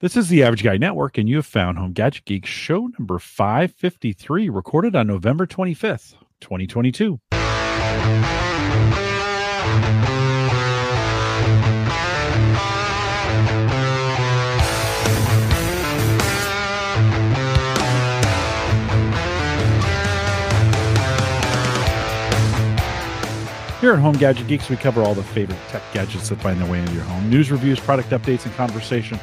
This is the Average Guy Network, and you have found Home Gadget Geek show number 553, recorded on November 25th, 2022. Here at Home Gadget Geeks, we cover all the favorite tech gadgets that find their way into your home. News, reviews, product updates, and conversation,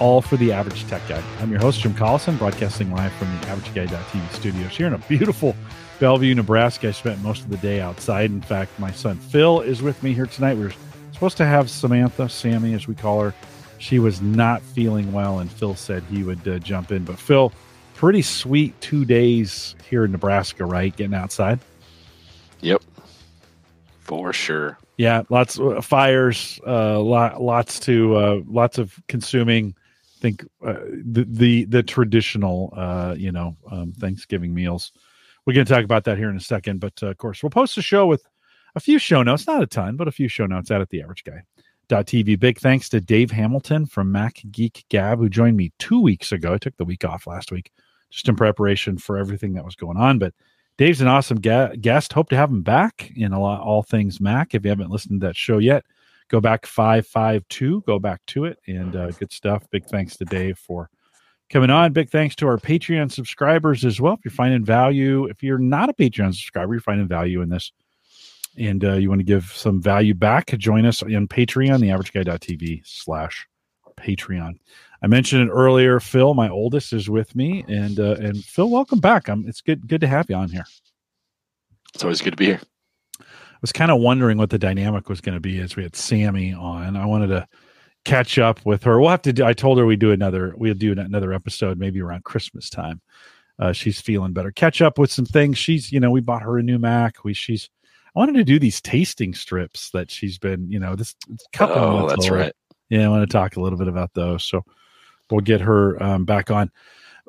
all for the average tech guy. I'm your host, Jim Collison, broadcasting live from the AverageGuy.tv studios here in a beautiful Bellevue, Nebraska. I spent most of the day outside. In fact, my son Phil is with me here tonight. We are supposed to have Samantha, Sammy, as we call her. She was not feeling well, and Phil said he would uh, jump in. But Phil, pretty sweet two days here in Nebraska, right? Getting outside. Yep for sure. Yeah, lots of fires, uh, lot, lots to uh, lots of consuming. Think uh, the, the the traditional, uh, you know, um, Thanksgiving meals. We're going to talk about that here in a second, but uh, of course, we'll post a show with a few show notes, not a ton, but a few show notes out at the average guy. TV. Big thanks to Dave Hamilton from Mac Geek Gab, who joined me two weeks ago. I took the week off last week just in preparation for everything that was going on. But Dave's an awesome ga- guest. Hope to have him back in a lot all things Mac. If you haven't listened to that show yet, go back five five two. Go back to it and uh, good stuff. Big thanks to Dave for coming on. Big thanks to our Patreon subscribers as well. If you're finding value, if you're not a Patreon subscriber, you're finding value in this, and uh, you want to give some value back, join us on Patreon, the AverageGuy.tv slash Patreon. I mentioned it earlier. Phil, my oldest, is with me, and uh, and Phil, welcome back. I'm, it's good good to have you on here. It's always good to be here. I was kind of wondering what the dynamic was going to be as we had Sammy on. I wanted to catch up with her. We'll have to do. I told her we do another. We'll do another episode maybe around Christmas time. Uh, she's feeling better. Catch up with some things. She's you know we bought her a new Mac. We she's. I wanted to do these tasting strips that she's been you know this couple. Oh, that's old. right. Yeah, I want to talk a little bit about those. So we'll get her um, back on.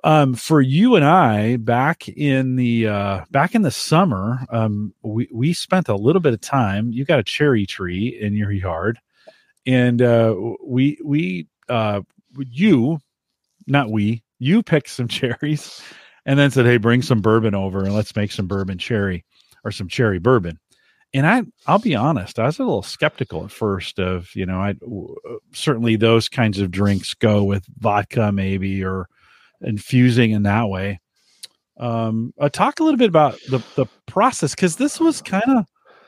Um, for you and I, back in the uh, back in the summer, um, we we spent a little bit of time. You got a cherry tree in your yard, and uh, we we uh, you, not we, you picked some cherries, and then said, "Hey, bring some bourbon over and let's make some bourbon cherry or some cherry bourbon." and I I'll be honest, I was a little skeptical at first of you know I certainly those kinds of drinks go with vodka maybe or infusing in that way. Um, uh, talk a little bit about the the process because this was kind of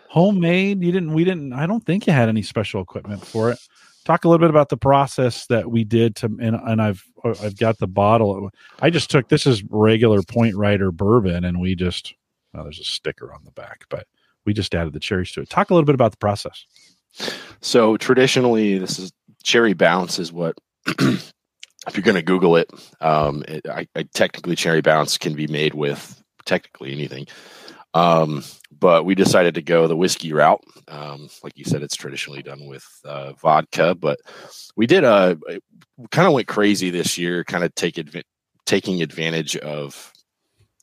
homemade. You didn't we didn't I don't think you had any special equipment for it. Talk a little bit about the process that we did to and, and I've uh, I've got the bottle. I just took this is regular Point Rider bourbon and we just well, there's a sticker on the back, but we just added the cherries to it. Talk a little bit about the process. So traditionally, this is cherry bounce is what. if you're going to Google it, um, it I, I, technically cherry bounce can be made with technically anything. Um, but we decided to go the whiskey route. Um, like you said, it's traditionally done with uh, vodka, but we did a kind of went crazy this year, kind of take adv- taking advantage of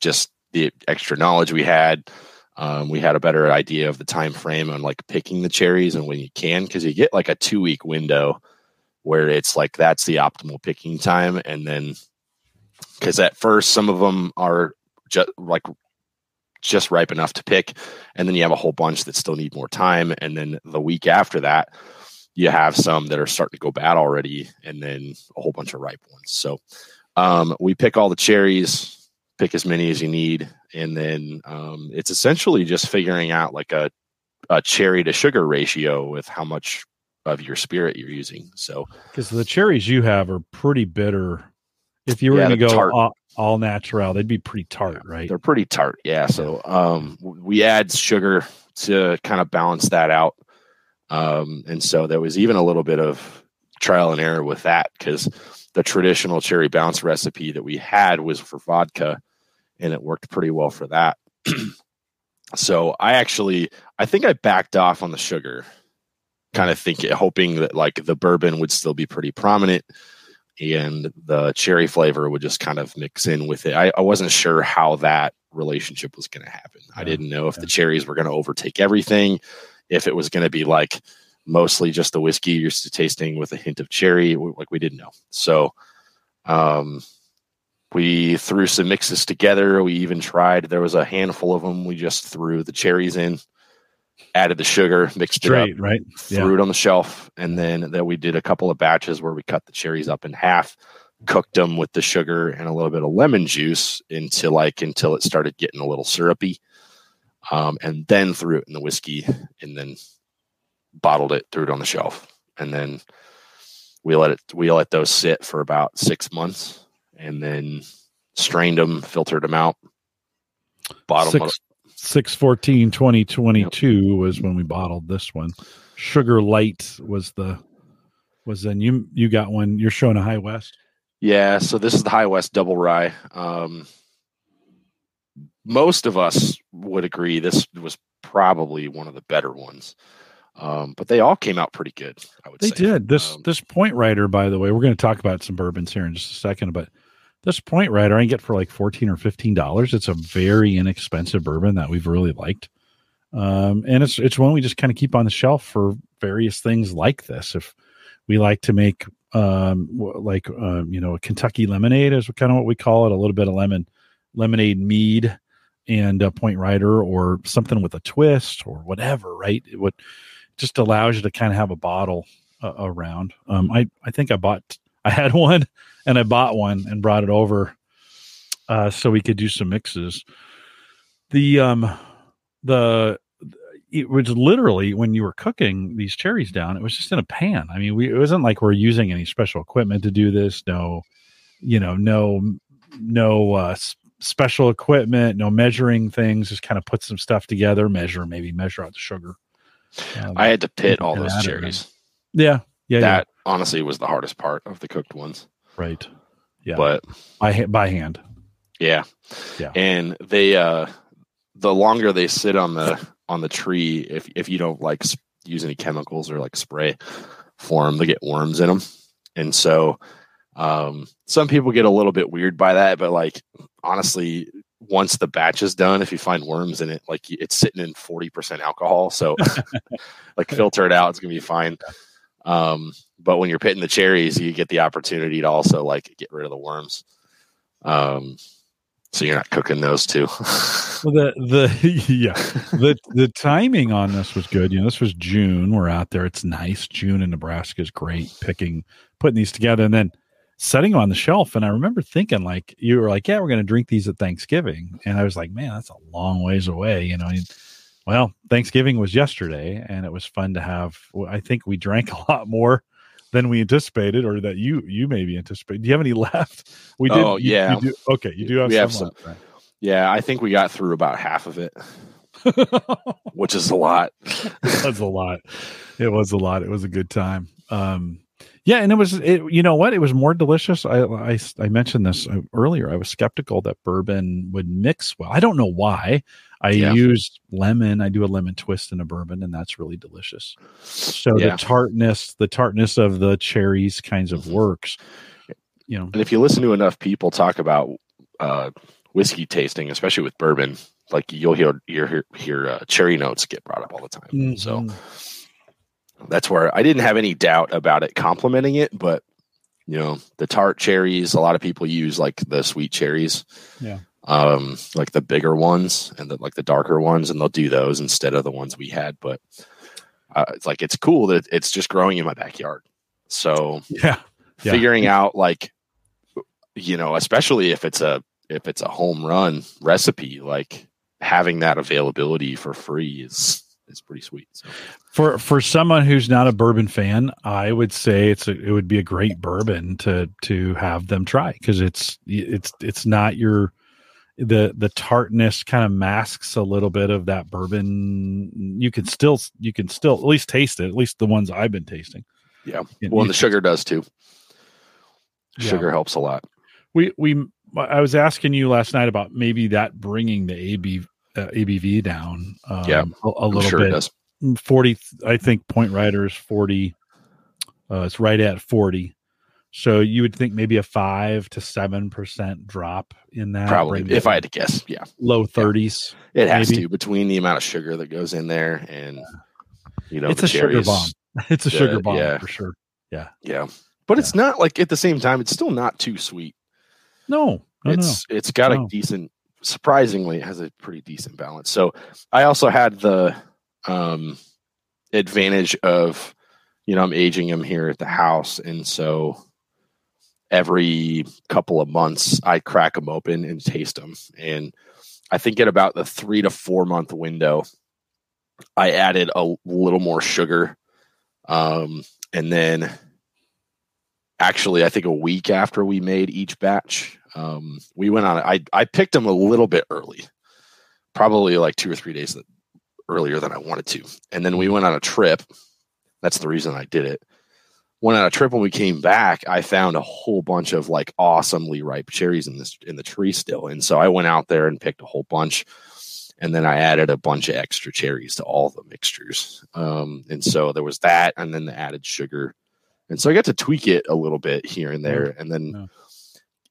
just the extra knowledge we had um, we had a better idea of the time frame on like picking the cherries and when you can because you get like a two week window where it's like that's the optimal picking time. And then because at first some of them are just like just ripe enough to pick. And then you have a whole bunch that still need more time. And then the week after that you have some that are starting to go bad already. And then a whole bunch of ripe ones. So um, we pick all the cherries pick as many as you need. And then um, it's essentially just figuring out like a, a cherry to sugar ratio with how much of your spirit you're using. So because the cherries you have are pretty bitter. If you were yeah, going to go all, all, natural they'd be pretty tart right? they're pretty tart yeah so um, we add sugar to kind of balance that out. Um, and so there was even a little bit of trial and error with that because the traditional cherry bounce recipe that we had was for vodka and it worked pretty well for that. so I actually, I think I backed off on the sugar, kind of thinking, hoping that like the bourbon would still be pretty prominent and the cherry flavor would just kind of mix in with it. I, I wasn't sure how that relationship was going to happen. Yeah, I didn't know if yeah. the cherries were going to overtake everything, if it was going to be like mostly just the whiskey. You're used to tasting with a hint of cherry, like we didn't know. So, um, we threw some mixes together. We even tried. There was a handful of them. We just threw the cherries in, added the sugar, mixed Straight, it up, right? threw it on the shelf, and then that we did a couple of batches where we cut the cherries up in half, cooked them with the sugar and a little bit of lemon juice until like until it started getting a little syrupy, um, and then threw it in the whiskey, and then bottled it, threw it on the shelf, and then we let it we let those sit for about six months, and then strained them, filtered them out, bottled them. Six, 614 2022 was when we bottled this one. Sugar Light was the was then you you got one. You're showing a High West. Yeah, so this is the High West Double Rye. Um, most of us would agree this was probably one of the better ones, um, but they all came out pretty good. I would They say did this Um, this Point Rider, By the way, we're going to talk about some bourbons here in just a second, but this Point Rider I get for like fourteen or fifteen dollars. It's a very inexpensive bourbon that we've really liked, um, and it's it's one we just kind of keep on the shelf for various things like this. If we like to make um like um, you know a Kentucky lemonade is kind of what we call it, a little bit of lemon lemonade mead and a Point Rider or something with a twist or whatever, right? It would just allows you to kind of have a bottle uh, around. Um, I I think I bought I had one and I bought one and brought it over uh, so we could do some mixes. The um the it was literally when you were cooking these cherries down, it was just in a pan. I mean, we it wasn't like we're using any special equipment to do this. No, you know, no no uh, special equipment, no measuring things. Just kind of put some stuff together, measure, maybe measure out the sugar. Um, I had to pit all those cherries. yeah, yeah, that honestly was the hardest part of the cooked ones. Right. Yeah, But by by hand. yeah, Yeah. and they uh, the longer they sit on the on the tree, if if you don't like use any chemicals or like spray for them, they get worms in them, and so um, some people get a little bit weird by that. But like honestly, once the batch is done, if you find worms in it, like it's sitting in forty percent alcohol, so like filter it out, it's gonna be fine. Um, but when you're pitting the cherries, you get the opportunity to also like get rid of the worms. Um, so you're not cooking those too. Well, the the yeah the the timing on this was good. You know, this was June. We're out there. It's nice. June in Nebraska is great. Picking, putting these together, and then setting them on the shelf. And I remember thinking, like, you were like, "Yeah, we're going to drink these at Thanksgiving," and I was like, "Man, that's a long ways away." You know. Well, Thanksgiving was yesterday, and it was fun to have. I think we drank a lot more than we anticipated, or that you you maybe anticipated. Do you have any left? We did. Oh, you- yeah. You do, okay, you do have We some. have some. left, right? yeah, I think we got through about half of it, which is a lot. it was a lot. It was a lot. It was a good time. Um, yeah, and it was. It, you know what? It was more delicious. I, I I mentioned this uh, earlier. I was skeptical that bourbon would mix well. I don't know why. I Yeah. used lemon. I do a lemon twist in a bourbon, and that's really delicious. So Yeah. the tartness, the tartness of the cherries, kinds of Mhm. works. You know, And if you listen to enough people talk about uh, whiskey tasting, especially with bourbon, like you'll hear hear hear uh, cherry notes get brought up all the time. So Mhm. That's where I didn't have any doubt about it complementing it, but you know, the tart cherries, a lot of people use like the sweet cherries. Yeah. Um, like the bigger ones and the like the darker ones, and they'll do those instead of the ones we had. But uh, it's like it's cool that it's just growing in my backyard. So yeah, Yeah. figuring out like you know, especially if it's a if it's a home run recipe, like having that availability for free is is pretty sweet. So for for someone who's not a bourbon fan, I would say it's a, it would be a great bourbon to to have them try because it's it's it's not your the the tartness kind of masks a little bit of that bourbon. You can still you can still at least taste it. At least the ones I've been tasting. Yeah. You- well, and the sugar does too. Yeah. Sugar helps a lot. we we I was asking you last night about maybe that bringing the AB uh, ABV down. Um, Yeah, a, a little sure it bit. does. 40 i think point riders 40 uh it's right at 40 so you would think maybe a 5 to 7 percent drop in that Probably, if I had to guess, yeah, low 30s it has Maybe. to between the amount of sugar that goes in there and you know it's a sugar bomb it's a the- sugar bomb yeah. for sure. yeah, yeah, but it's not like at the same time, it's still not too sweet. No, no, no. it's it's got No. a decent surprisingly it has a pretty decent balance. So i also had the um advantage of you know i'm aging them here at the house and so every couple of months i crack them open and taste them and i think at about the three to four month window i added a little more sugar um and then actually i think a week after we made each batch um, we went on I, I picked them a little bit early probably like two or three days earlier than i wanted to. And then we went on a trip. That's the reason i did it. Went on a trip. When we came back i found a whole bunch of like awesomely ripe cherries in this in the tree still. And so i went out there and picked a whole bunch. And then i added a bunch of extra cherries to all the mixtures. Um, and so there was that and then the added sugar. And so i got to tweak it a little bit here and there. And then Yeah.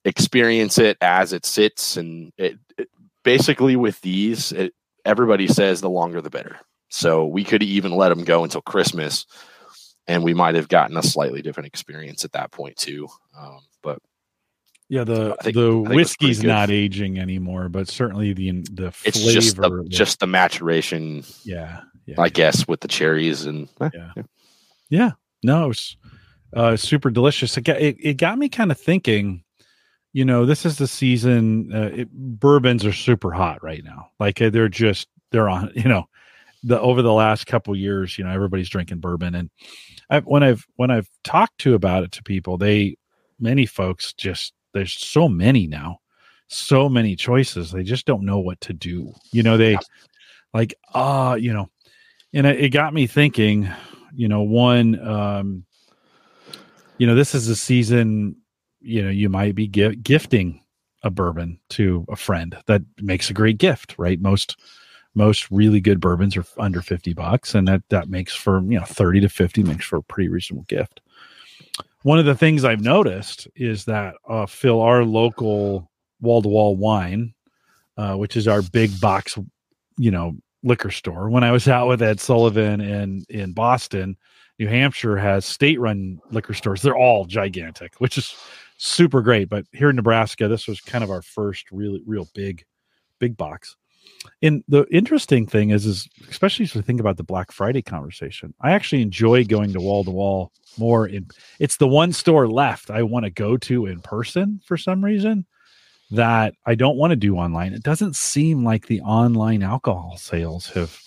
Experience it as it sits and it, it basically with these it, everybody says the longer the better so we could even let them go until christmas and we might have gotten a slightly different experience at that point too um, but Yeah, the think- the I think it was whiskey's not aging anymore, but certainly the the it's flavor. just the just the maturation yeah, yeah, i guess with the cherries and eh, yeah, yeah. No, it was uh, super delicious. It got, it, it got me kind of thinking. You know, this is the season. Uh, it, bourbons are super hot right now. Like uh, they're just they're on. You know, the over the last couple years, you know, everybody's drinking bourbon, and I, when I've when I've talked to about it to people, they many folks just there's so many now, so many choices. They just don't know what to do. You know, they like ah, you know, and it, it got me thinking. You know, one, um, you know, this is a season. You know, you might be gi- gifting a bourbon to a friend that makes a great gift, right? Most most really good bourbons are under 50 bucks and that that makes for you know 30 to 50 makes for a pretty reasonable gift one of the things i've noticed is that uh phil our local wall-to-wall wine uh which is our big box you know liquor store when i was out with ed sullivan in in boston new hampshire has state run liquor stores they're all gigantic which is super great but here in nebraska this was kind of our first really real big big box. And the interesting thing is is especially as we think about the black friday conversation i actually enjoy going to wall to wall more in it's the one store left i want to go to in person for some reason that i don't want to do online. It doesn't seem like the online alcohol sales have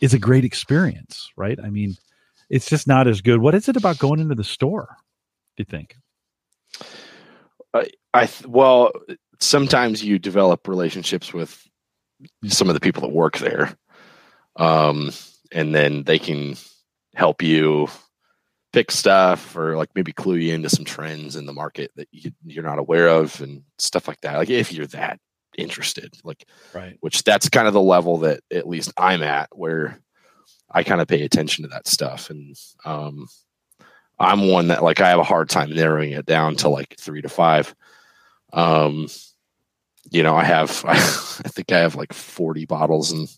is a great experience right? I mean it's just not as good. What is it about going into the store do you think i well sometimes you develop relationships with some of the people that work there um and then they can help you pick stuff or like maybe clue you into some trends in the market that you, you're not aware of and stuff like that like if you're that interested like right. which that's kind of the level that at least i'm at where i kind of pay attention to that stuff and um i'm one that like i have a hard time narrowing it down to like three to five. Um you know i have i think i have like 40 bottles and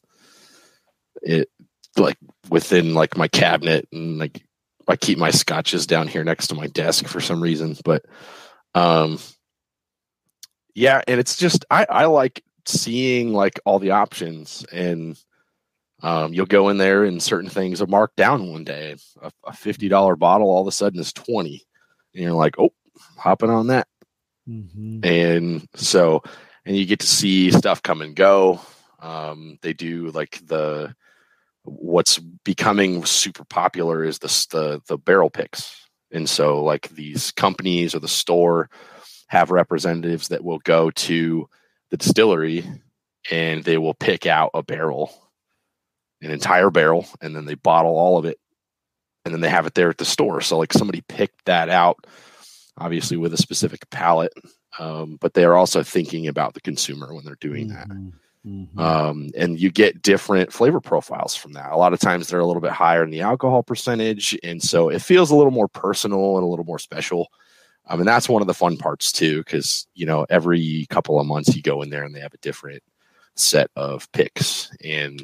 it like within like my cabinet and like I keep my scotches down here next to my desk for some reason, but um yeah, and it's just I I like seeing like all the options and um you'll go in there and certain things are marked down one day. A, a $50 bottle all of a sudden is 20 and you're like, "Oh, hopping on that." mm-hmm. and so and you get to see stuff come and go um they do like the what's becoming super popular is this the the barrel picks and so like these companies or the store have representatives that will go to the distillery and they will pick out a barrel an entire barrel and then they bottle all of it and then they have it there at the store so like somebody picked that out obviously with a specific palate um, but they are also thinking about the consumer when they're doing that Mhm. Mhm. um, and you get different flavor profiles from that. A lot of times they're a little bit higher in the alcohol percentage, and so it feels a little more personal and a little more special. Um, and that's one of the fun parts too, because you know every couple of months you go in there and they have a different set of picks, and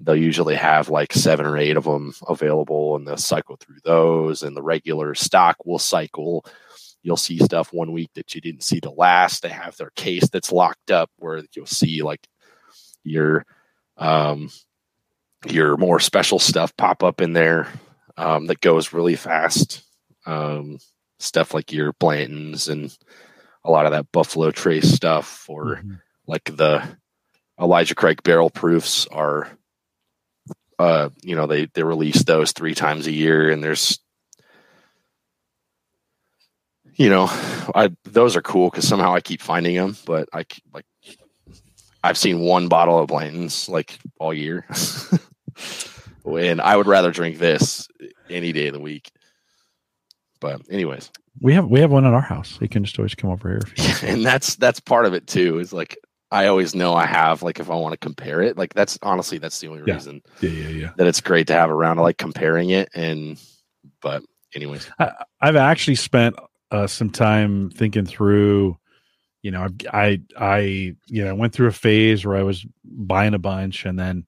they'll usually have like seven or eight of them available and they'll cycle through those and the regular stock will cycle. You'll see stuff one week that you didn't see the last. They have their case that's locked up where you'll see like your um your more special stuff pop up in there um, that goes really fast. Um, stuff like your Blantons and a lot of that Buffalo Trace stuff or mm-hmm. like the Elijah Craig barrel proofs are uh you know they they release those three times a year and there's you know i those are cool because somehow i keep finding them but i like i've seen one bottle of blantons like all year. And i would rather drink this any day of the week. But anyways. We have we have one at our house. You can just always come over here and that's that's part of it too is like I always know I have like if I want to compare it, like that's honestly that's the only yeah. reason yeah, yeah, yeah. that it's great to have around like comparing it and but anyways. I, have actually spent uh, some time thinking through you know, I, I, you know, I went through a phase where I was buying a bunch and then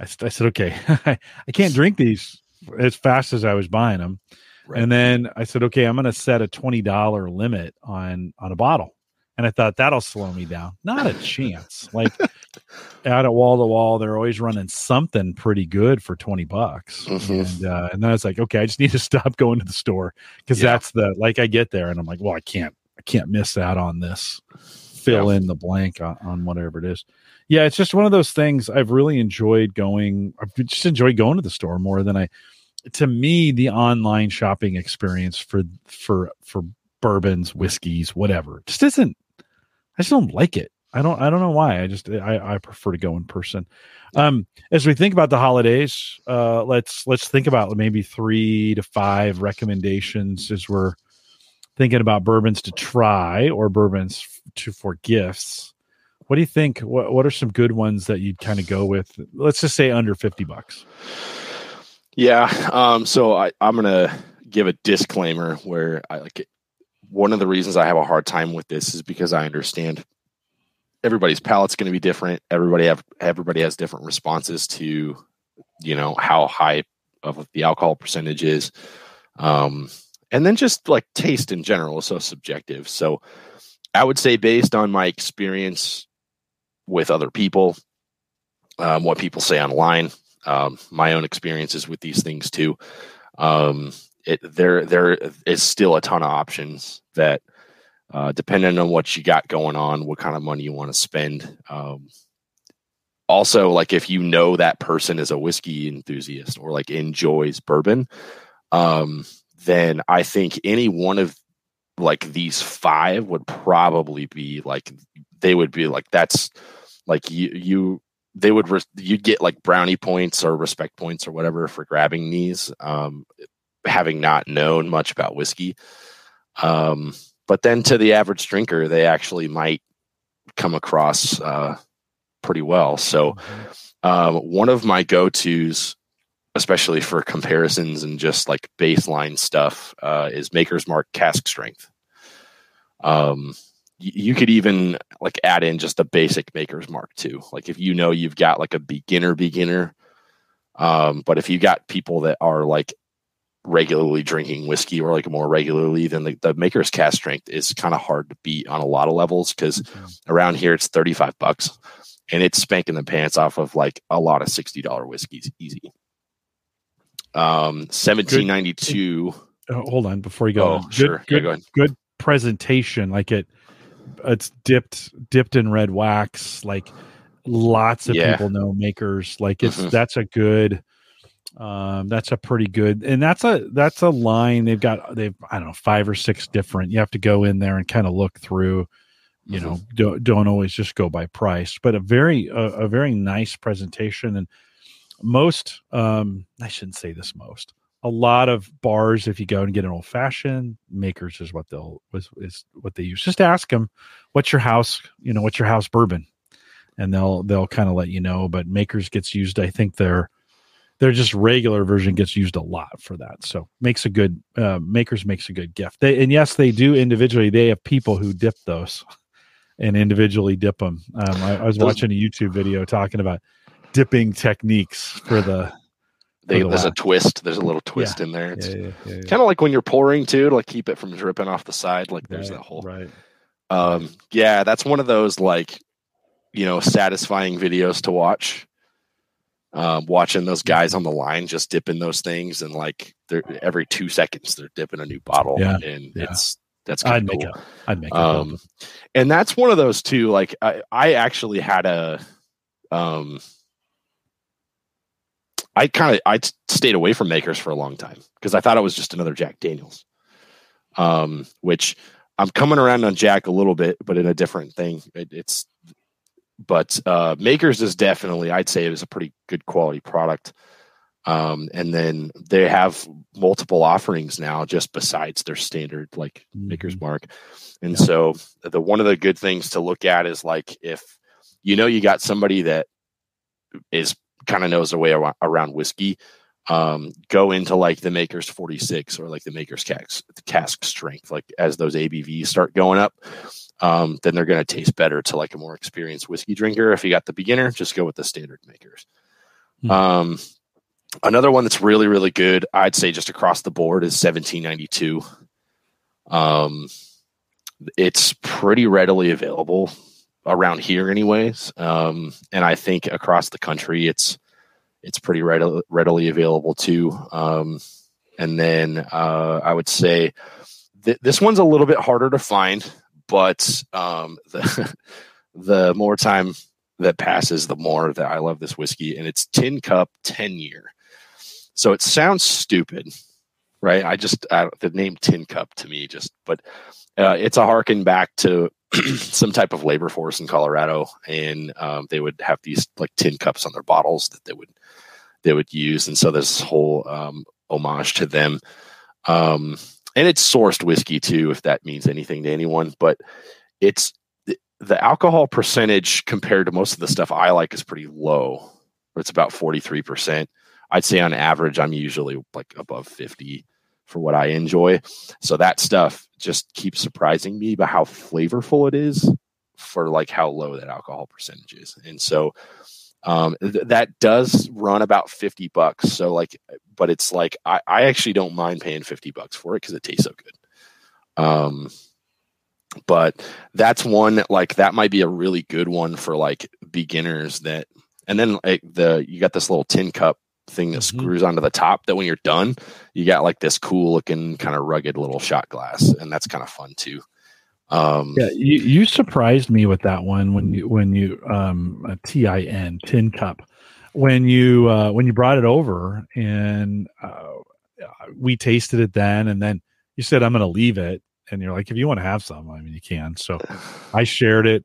I, I said, okay, I can't drink these as fast as I was buying them. Right. And then I said, okay, I'm going to set a $20 limit on, on a bottle and I thought that'll slow me down. Not a chance. Like out at wall to wall, they're always running something pretty good for 20 bucks. Mm-hmm. And, uh, and then I was like, okay, I just need to stop going to the store because yeah. that's the, like I get there and I'm like, well, I can't, I can't miss out on this. Fill yeah. in the blank on, on whatever it is. Yeah, it's just one of those things I've really enjoyed going. I've just enjoyed going to the store more than I, to me, the online shopping experience for, for, for bourbons, whiskeys, whatever, just isn't I just don't like it. I don't I don't know why. I just I, I prefer to go in person. Um as we think about the holidays, uh let's let's think about maybe 3 to 5 recommendations as we're thinking about bourbons to try or bourbons to for gifts. What do you think? What what are some good ones that you'd kind of go with? Let's just say under 50 bucks. Yeah, um so I I'm to give a disclaimer where I like one of the reasons I have a hard time with this is because I understand everybody's palate's going to be different. Everybody have everybody has different responses to, you know, how high of the alcohol percentage is, um, and then just like taste in general is so subjective. So, I would say based on my experience with other people, um, what people say online, um, my own experiences with these things too. Um, it there there is still a ton of options that uh, depending on what you got going on, what kind of money you want to spend. Um, also, like if you know that person is a whiskey enthusiast or like enjoys bourbon, um, then I think any one of like these five would probably be like they would be like that's like you you they would re- you'd get like brownie points or respect points or whatever for grabbing these um having not known much about whiskey. Um, but then to the average drinker, they actually might come across uh, pretty well. So, mm-hmm. um, one of my go tos, especially for comparisons and just like baseline stuff, uh, is Maker's Mark cask strength. Um, you could even like add in just a basic maker's mark too like if you know you've got like a beginner beginner um but if you got people that are like regularly drinking whiskey or like more regularly, than the, the maker's cask strength is kind of hard to beat on a lot of levels because mm-hmm. around here it's 35 bucks and it's spanking the pants off of like a lot of $60 whiskeys easy. Um, 1792. Good. Oh, hold on before you go. Oh, good, sure. Good, yeah, go good presentation. Like it, it's dipped, dipped in red wax. Like lots of yeah. people know makers. Like it's, mm-hmm. that's a good, um, that's a pretty good, and that's a that's a line they've got. They've I don't know five or six different. You have to go in there and kind of look through. You mm-hmm. know, don't, don't always just go by price, but a very a, a very nice presentation and most. Um, I shouldn't say this most. A lot of bars, if you go and get an old fashioned, makers is what they'll is, is what they use. Just ask them, "What's your house? You know, what's your house bourbon?" And they'll they'll kind of let you know. But makers gets used. I think they're their just regular version gets used a lot for that. So makes a good uh, makers makes a good gift. They, and yes, they do individually. They have people who dip those and individually dip them. Um, I, I, was watching a YouTube video talking about dipping techniques for the. They, the there's a twist. There's a little twist in there. It's yeah, yeah, yeah. kind of like when you're pouring too, to like keep it from dripping off the side. Like there's Right, that whole. right. Um, yeah, that's one of those like, you know, satisfying videos to watch. Um, watching those guys on the line just dipping those things, and like they're every two seconds they're dipping a new bottle, Yeah, and yeah. it's that's I'd kind of make cool. a, I'd make a Um, and that's one of those too. Like I, I actually had a, um, I kind of I stayed away from makers for a long time because I thought it was just another Jack Daniels. Um, which I'm coming around on Jack a little bit, but in a different thing. It, it's, but uh, makers is definitely I'd say it was a pretty good quality product. Um, and then they have multiple offerings now just besides their standard like maker's Mhm. mark. And Yeah. so the one of the good things to look at is like if you know you got somebody that is kind of knows their way around whiskey, um, go into like the maker's 46 or like the maker's cask, cask strength. Like as those ABVs start going up, um, then they're going to taste better to like a more experienced whiskey drinker. If you got the beginner, just go with the standard makers. Hmm. Um, another one that's really, really good, I'd say just across the board is 1792. Um, it's pretty readily available around here anyways. Um, and I think across the country, it's, it's pretty readily, available too. Um, and then, uh, I would say th- this one's a little bit harder to find, but, um, the, the more time that passes, the more that I love this whiskey and it's tin cup 10 year. So it sounds stupid, right? I just, I, the name tin cup to me just, but, uh, it's a harken back to some type of labor force in Colorado, and um, they would have these like tin cups on their bottles that they would they would use, and so this whole um, homage to them. Um, and it's sourced whiskey too, if that means anything to anyone. But it's the, the alcohol percentage compared to most of the stuff I like is pretty low. It's about forty three percent. I'd say on average, I'm usually like above fifty for what I enjoy. So that stuff just keeps surprising me about how flavorful it is for like how low that alcohol percentage is. And so um, th- that does run about 50 bucks. So like, but it's like, I, I actually don't mind paying 50 bucks for it because it tastes so good. Um, but that's one like, that might be a really good one for like beginners that, and then like the, you got this little tin cup thing that Mhm. screws onto the top that when you're done, you got like this cool looking kind of rugged little shot glass. And that's kind of fun too. Um, Yeah, you, you surprised me with that one when you when you um a T I N tin tin cup when you uh when you brought it over and uh, we tasted it then and then you said I'm going to leave it and you're like if you want to have some I mean you can so I shared it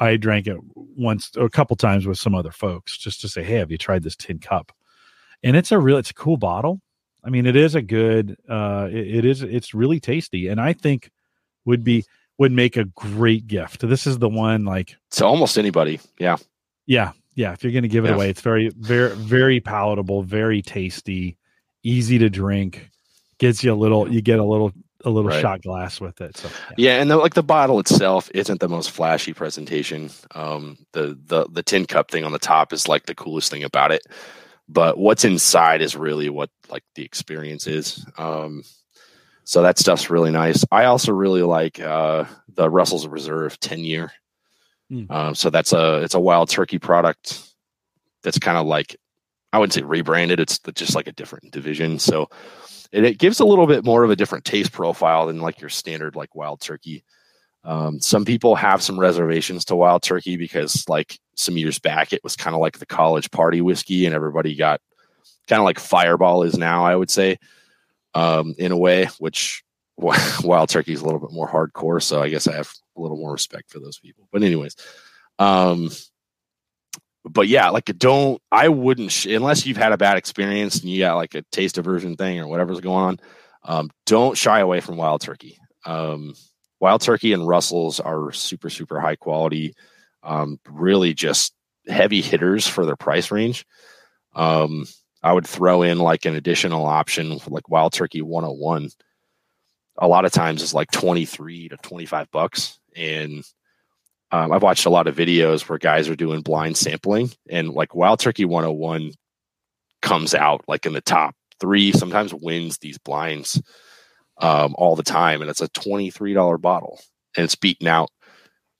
I drank it once a couple times with some other folks just to say hey have you tried this tin cup and it's a real it's a cool bottle I mean it is a good uh it, it is it's really tasty and I think would be would make a great gift. This is the one like to almost anybody. Yeah. yeah, yeah, if you're going to give it Yeah. away, it's very very very palatable, very tasty, easy to drink. Gets you a little you get a little a little Right. shot glass with it. So yeah. Yeah, and the, like the bottle itself isn't the most flashy presentation. Um, the the the tin cup thing on the top is like the coolest thing about it, but what's inside is really what like the experience is. Um, so that stuff's really nice. I also really like uh, the Russell's Reserve ten year. Mm. Um, so that's a it's a wild turkey product that's kind of like I wouldn't say rebranded. It's just like a different division. So it, it gives a little bit more of a different taste profile than like your standard like wild turkey. Um, some people have some reservations to wild turkey because like some years back it was kind of like the college party whiskey and everybody got kind of like fireball is now i would say um, in a way which wild turkey is a little bit more hardcore so i guess i have a little more respect for those people. But anyways um but yeah like don't i wouldn't sh- unless you've had a bad experience and you got like a taste aversion thing or whatever's going on um, don't shy away from wild turkey. Um, wild turkey and russells are super super high quality um, really just heavy hitters for their price range um, i would throw in like an additional option like wild turkey 101 a lot of times is like 23 to 25 bucks and um, I've watched a lot of videos where guys are doing blind sampling, and like Wild Turkey 101 comes out like in the top three, sometimes wins these blinds um, all the time. And it's a $23 bottle and it's beating out,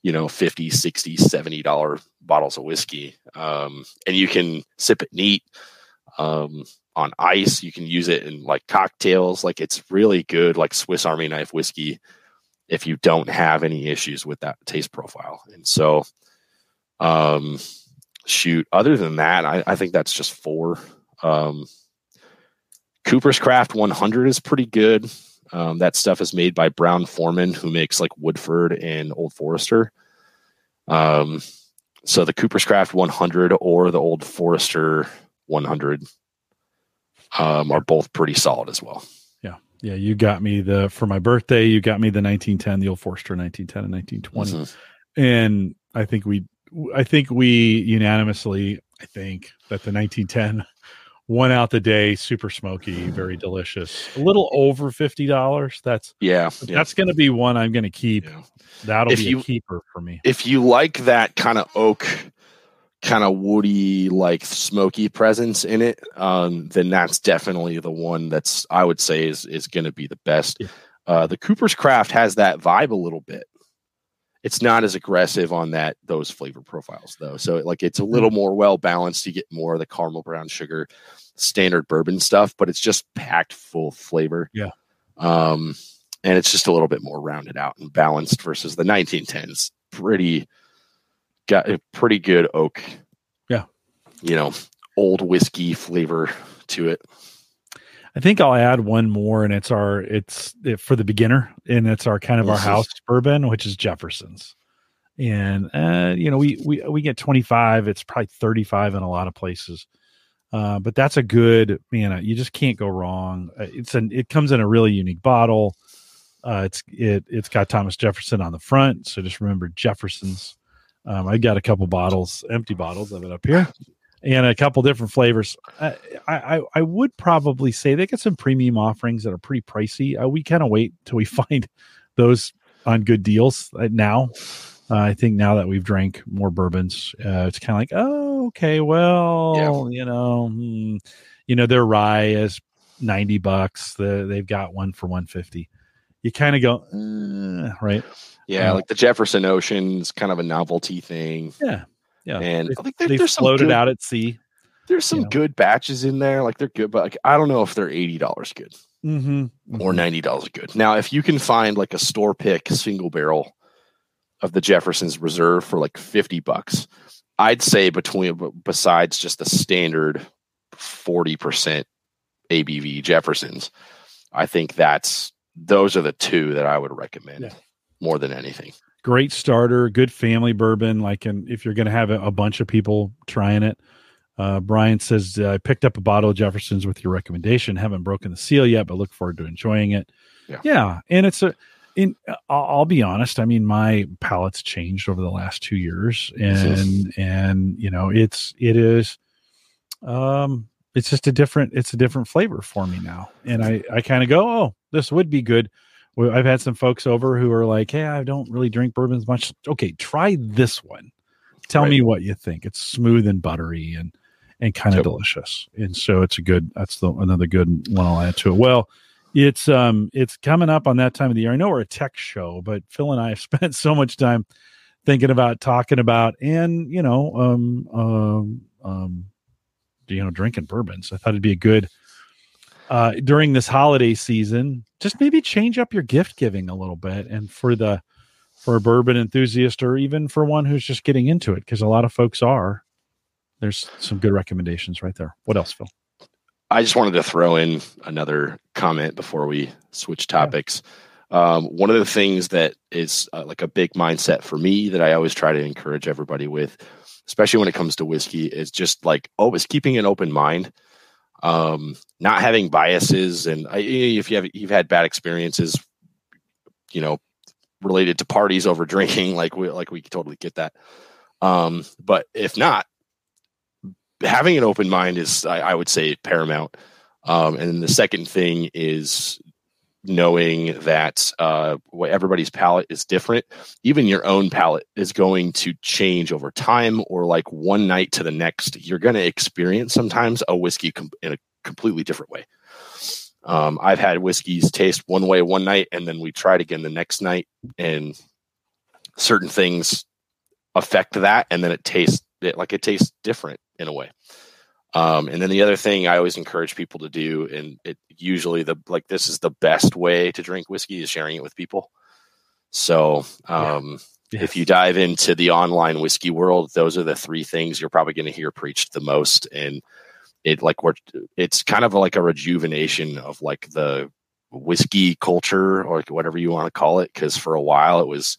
you know, 50, 60, $70 bottles of whiskey. Um, and you can sip it neat um, on ice. You can use it in like cocktails. Like it's really good, like Swiss Army knife whiskey if you don't have any issues with that taste profile. And so, um, shoot, other than that, I, I think that's just four. Um, Cooper's Craft 100 is pretty good. Um, that stuff is made by Brown-Forman, who makes like Woodford and Old Forester. Um, so the Cooper's Craft 100 or the Old Forester 100 um, are both pretty solid as well. Yeah, yeah. You got me the for my birthday. You got me the 1910, the Old Forester 1910 and 1920, mm-hmm. and I think we, I think we unanimously, I think that the 1910 one out the day, super smoky, very delicious. A little over fifty dollars. That's yeah. That's going to be one I'm going to keep. Yeah. That'll if be you, a keeper for me. If you like that kind of oak, kind of woody, like smoky presence in it, um, then that's definitely the one that's I would say is is going to be the best. Yeah. Uh, the Cooper's Craft has that vibe a little bit it's not as aggressive on that those flavor profiles though. So like it's a hmm. little more well balanced. You get more of the caramel brown sugar, standard bourbon stuff, but it's just packed full flavor. Yeah. Um, and it's just a little bit more rounded out and balanced versus the 1910s. Pretty got a pretty good oak. Yeah. You know, old whiskey flavor to it. I think I'll add one more, and it's our it's it, for the beginner, and it's our kind of our house bourbon, which is Jefferson's. And uh, you know, we we we get twenty five. It's probably thirty five in a lot of places, uh, but that's a good man. You just can't go wrong. Uh, it's an it comes in a really unique bottle. Uh, it's it it's got Thomas Jefferson on the front, so just remember Jefferson's. Um, I got a couple bottles, empty bottles of it up here and a couple different flavors. I, I, I would probably say they get some premium offerings that are pretty pricey. Uh, we kind of wait till we find those on good deals uh, now. Uh, I think now that we've drank more bourbons, uh, it's kind of like, oh, okay, well, yeah. you know, hmm, you know, their rye is ninety bucks. The, they've got one for one fifty. You kind of go, uh, right? Yeah, uh, like the Jefferson Ocean's kind of a novelty thing. Yeah, yeah, and I think there, there's floated good, out at sea. There's some know. good batches in there, like they're good, but like I don't know if they're eighty dollars good mm-hmm. Mm-hmm. or ninety dollars good. Now, if you can find like a store pick single barrel of the Jefferson's Reserve for like fifty bucks, I'd say between besides just the standard forty percent ABV Jeffersons, I think that's those are the two that I would recommend yeah. more than anything great starter, good family bourbon. Like, and if you're going to have a, a, bunch of people trying it, uh, Brian says I picked up a bottle of Jefferson's with your recommendation. Haven't broken the seal yet, but look forward to enjoying it. Yeah, yeah and it's a. In, I'll, I'll be honest. I mean, my palate's changed over the last two years, and and you know, it's it is, um, it's just a different it's a different flavor for me now, and I I kind of go, oh, this would be good I've had some folks over who are like, "Hey, I don't really drink bourbons much." Okay, try this one. Tell right. me what you think. It's smooth and buttery and and kind of delicious. And so it's a good. That's the another good one I'll add to it. Well, it's um it's coming up on that time of the year. I know we're a tech show, but Phil and I have spent so much time thinking about talking about and you know um um um you know drinking bourbons. I thought it'd be a good uh, during this holiday season, just maybe change up your gift giving a little bit. And for the for a bourbon enthusiast, or even for one who's just getting into it, because a lot of folks are. There's some good recommendations right there. What else, Phil? I just wanted to throw in another comment before we switch topics. Um, one of the things that is uh, like a big mindset for me that I always try to encourage everybody with, especially when it comes to whiskey, is just like always keeping an open mind um, not having biases, and I, if you have you've had bad experiences, you know, related to parties over drinking, like we like we totally get that. Um, but if not, having an open mind is, I, I would say, paramount. Um, and the second thing is knowing that uh, everybody's palate is different. Even your own palate is going to change over time, or like one night to the next, you're going to experience sometimes a whiskey com- in a completely different way. Um, I've had whiskeys taste one way one night, and then we tried again the next night, and certain things affect that, and then it tastes it like it tastes different in a way. Um, and then the other thing I always encourage people to do, and it usually the like this is the best way to drink whiskey is sharing it with people. So um, yeah. if you dive into the online whiskey world, those are the three things you're probably going to hear preached the most, and it like we're it's kind of like a rejuvenation of like the whiskey culture or whatever you want to call it, because for a while it was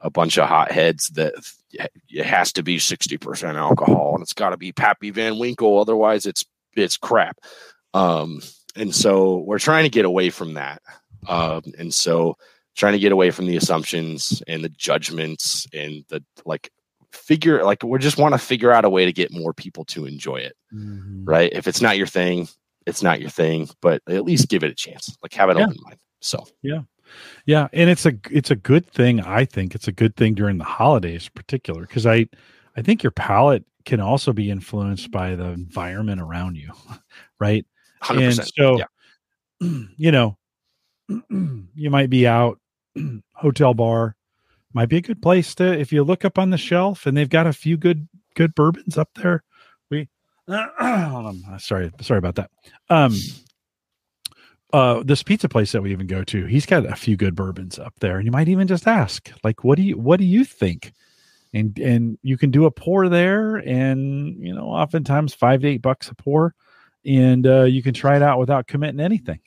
a bunch of hotheads that it has to be 60% alcohol and it's got to be Pappy Van Winkle. Otherwise it's, it's crap. Um, and so we're trying to get away from that. Um, and so trying to get away from the assumptions and the judgments and the like figure like we just want to figure out a way to get more people to enjoy it. Mm-hmm. Right. If it's not your thing, it's not your thing, but at least give it a chance. Like have an yeah. open mind. So yeah. Yeah, and it's a it's a good thing. I think it's a good thing during the holidays, particular, because I I think your palate can also be influenced by the environment around you, right? 100%. And so, yeah. you know, you might be out hotel bar, might be a good place to if you look up on the shelf and they've got a few good good bourbons up there. We on, sorry sorry about that. Um, uh this pizza place that we even go to he's got a few good bourbons up there. And you might even just ask like what do you what do you think? And and you can do a pour there and you know oftentimes five to eight bucks a pour. And uh, you can try it out without committing anything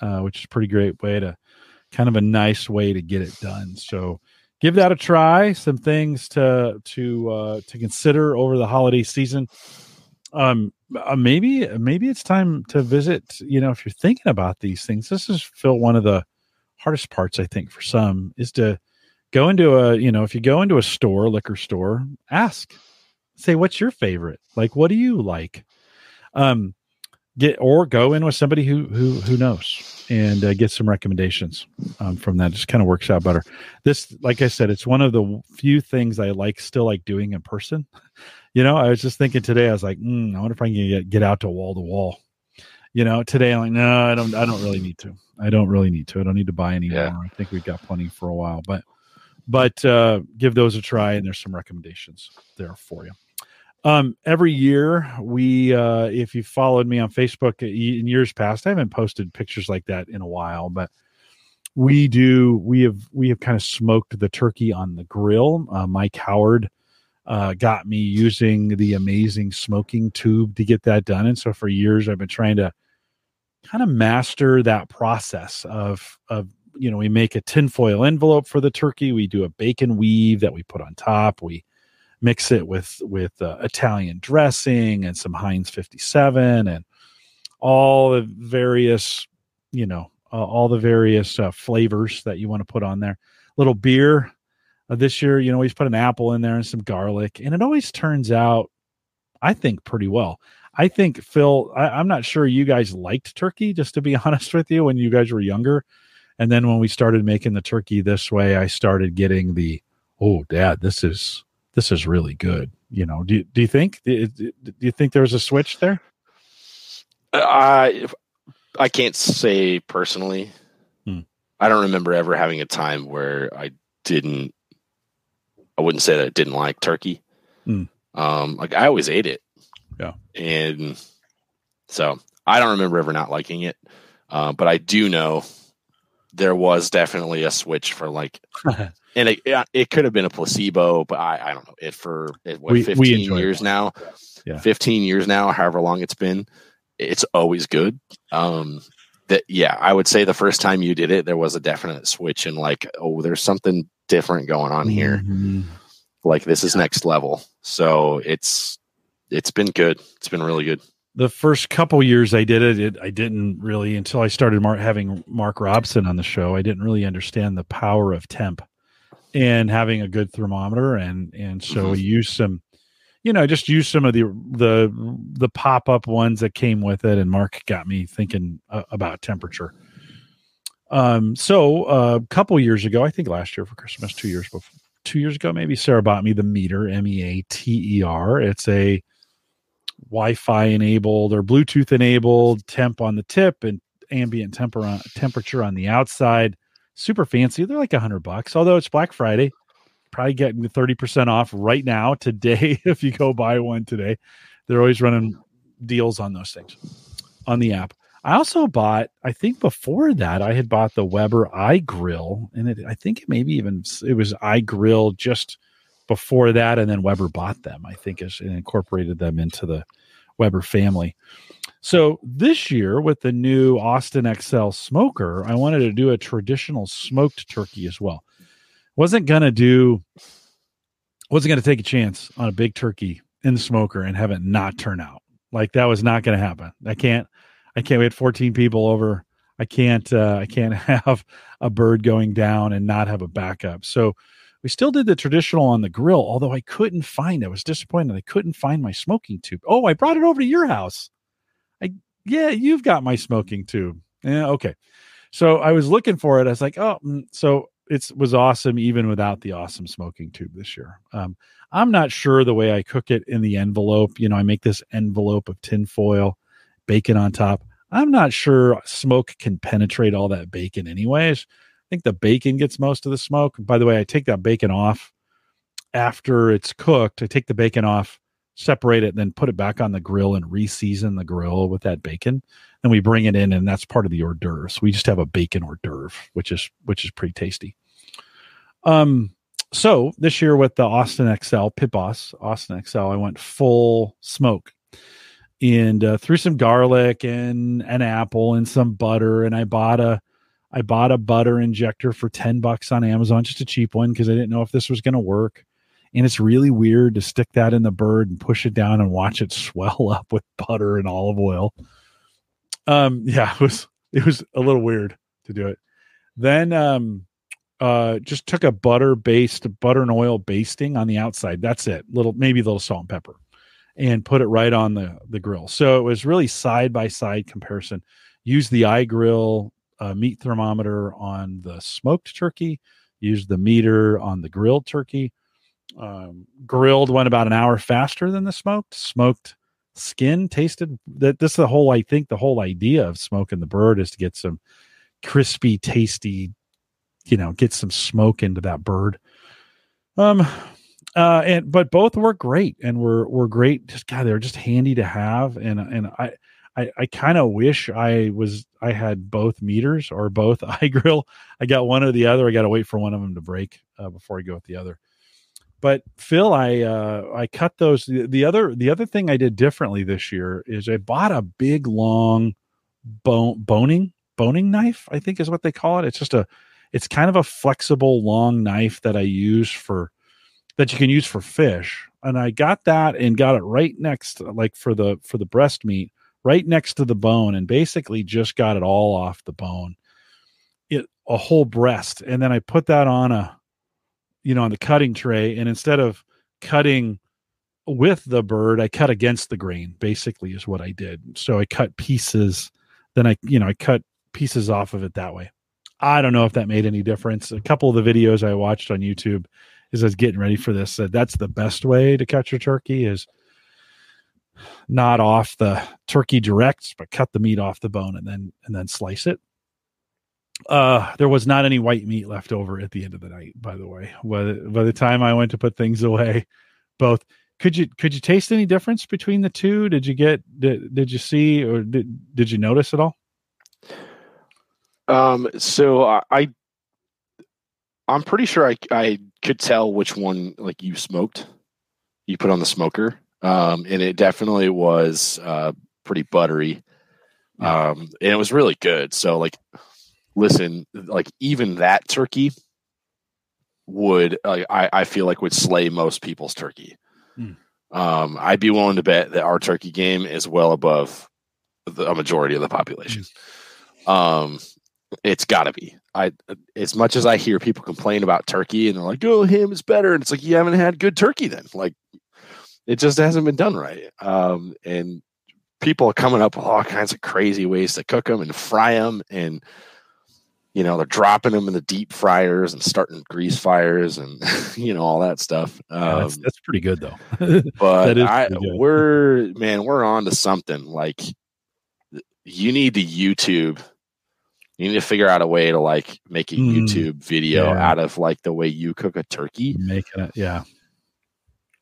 uh, which is pretty great way to kind of a nice way to get it done. So give that a try some things to to uh, to consider over the holiday season. Um uh, maybe maybe it's time to visit you know if you're thinking about these things this is phil one of the hardest parts i think for some is to go into a you know if you go into a store liquor store ask say what's your favorite? Like what do you like? Um get or go in with somebody who who who knows and uh, get some recommendations um, from that just kind of works out better this like i said it's one of the few things i like still like doing in person you know, I was just thinking today, I was like, mm, I wonder if I can get, get out to wall to wall. You know, today I'm like, no, I don't, I don't really need to. I don't really need to. I don't need to buy any yeah. more. I think we've got plenty for a while, but, but uh, give those a try. And there's some recommendations there for you. Um, every year we, uh, if you followed me on Facebook in years past, I haven't posted pictures like that in a while, but we do, we have, we have kind of smoked the turkey on the grill. Uh, Mike Howard, uh, got me using the amazing smoking tube to get that done. And so for years, I've been trying to kind of master that process of, of, you know, we make a tinfoil envelope for the turkey. We do a bacon weave that we put on top. We mix it with, with uh, Italian dressing and some Heinz 57 and all the various, you know, uh, all the various uh, flavors that you want to put on there. Little beer uh, this year, you know, he's put an apple in there and some garlic, and it always turns out, I think, pretty well. I think Phil, I, am not sure you guys liked turkey, just to be honest with you, when you guys were younger. And then when we started making the turkey this way, I started getting the, oh, Dad, this is this is really good. You know, do do you think do, do you think there was a switch there? I I can't say personally. Hmm. I don't remember ever having a time where I didn't I wouldn't say that I didn't like turkey. Mm. Um, like I always ate it. Yeah. And so I don't remember ever not liking it. Uh, but I do know there was definitely a switch for like, and it, it could have been a placebo, but I, I don't know it for it, what, we, 15 we years it. now, yeah. 15 years now, however long it's been, it's always good. Um, that, yeah, I would say the first time you did it, there was a definite switch and like, oh, there's something different going on here. Mm-hmm. Like this is next level. So it's it's been good. It's been really good. The first couple years I did it, it I didn't really until I started Mark, having Mark Robson on the show. I didn't really understand the power of temp and having a good thermometer, and and so mm-hmm. we used some, you know, just use some of the the the pop up ones that came with it. And Mark got me thinking uh, about temperature Um, so uh, a couple years ago, I think last year for Christmas, two years before, two years ago maybe, Sarah bought me the Meater, M E A T E R. It's a Wi-Fi enabled or Bluetooth enabled temp on the tip and ambient temper on, temperature on the outside. Super fancy. They're like a hundred bucks. Although it's Black Friday, probably getting thirty percent off right now today if you go buy one today. They're always running deals on those things on the app. I also bought, I think before that, I had bought the Weber iGrill, and it, I think it maybe even it was iGrill just before that, and then Weber bought them. I think and incorporated them into the Weber family. So this year, with the new Austin XL smoker, I wanted to do a traditional smoked turkey as well. Wasn't gonna do, wasn't gonna take a chance on a big turkey in the smoker and have it not turn out like that was not gonna happen. I can't I can't. We had 14 people over. I can't. Uh, I can't have a bird going down and not have a backup. So we still did the traditional on the grill, although I couldn't find. I was disappointed. I couldn't find my smoking tube. Oh, I brought it over to your house. Yeah, you've got my smoking tube. Yeah, okay. So I was looking for it. I was like, oh, mm. so it was awesome even without the awesome smoking tube this year. Um, I'm not sure the way I cook it in the envelope. You know, I make this envelope of tin foil bacon on top. I'm not sure smoke can penetrate all that bacon, anyways. I think the bacon gets most of the smoke. By the way, I take that bacon off after it's cooked. I take the bacon off, separate it, then put it back on the grill and re-season the grill with that bacon. Then we bring it in, and that's part of the hors d'oeuvre. So we just have a bacon hors d'oeuvre, which is which is pretty tasty. Um, so this year with the Austin XL Pit Boss Austin XL, I went full smoke and uh, threw some garlic and an apple and some butter and i bought a i bought a butter injector for 10 bucks on amazon just a cheap one because i didn't know if this was going to work and it's really weird to stick that in the bird and push it down and watch it swell up with butter and olive oil um yeah it was it was a little weird to do it then um uh just took a butter based butter and oil basting on the outside that's it little maybe a little salt and pepper and put it right on the the grill. So it was really side by side comparison. Use the iGrill uh, meat thermometer on the smoked turkey. Use the Meater on the grilled turkey. Um, grilled went about an hour faster than the smoked. Smoked skin tasted that. This is the whole. I think the whole idea of smoking the bird is to get some crispy, tasty. You know, get some smoke into that bird. Um, uh, and but both were great and were were great. Just God, they're just handy to have, and and I I, I kind of wish I was I had both meters or both iGrill. I got one or the other. I got to wait for one of them to break uh, before I go with the other. But Phil, I uh, I cut those. The, the other the other thing I did differently this year is I bought a big long bone boning boning knife. I think is what they call it. It's just a it's kind of a flexible long knife that I use for that you can use for fish. And I got that and got it right next, like for the for the breast meat, right next to the bone, and basically just got it all off the bone, it a whole breast, and then I put that on a, you know, on the cutting tray, and instead of cutting with the bird, I cut against the grain. Basically, is what I did. So I cut pieces, then I, you know, I cut pieces off of it that way. I don't know if that made any difference. A couple of the videos I watched on YouTube as I was getting ready for this said that's the best way to catch a turkey is not off the turkey direct, but cut the meat off the bone and then and then slice it. Uh, there was not any white meat left over at the end of the night. By the way, by the, by the time I went to put things away, both could you could you taste any difference between the two? Did you get did, did you see or did did you notice at all? Um, so I I'm pretty sure I I could tell which one like you smoked, you put on the smoker, um, and it definitely was uh, pretty buttery, um, and it was really good. So like, listen, like even that turkey would uh, I I feel like would slay most people's turkey. Mm. Um, I'd be willing to bet that our turkey game is well above the, a majority of the population. Mm. Um, it's got to be. I as much as I hear people complain about turkey and they're like, "Oh, ham is better," and it's like you haven't had good turkey then. Like it just hasn't been done right. Um, and people are coming up with all kinds of crazy ways to cook them and fry them, and you know they're dropping them in the deep fryers and starting grease fires and you know all that stuff. Yeah, Um, that's, that's pretty good though. but I, good. we're man, we're on to something. Like you need to YouTube. You need to figure out a way to like make a Mm, YouTube video yeah. out of like the way you cook a turkey. Making it, yeah.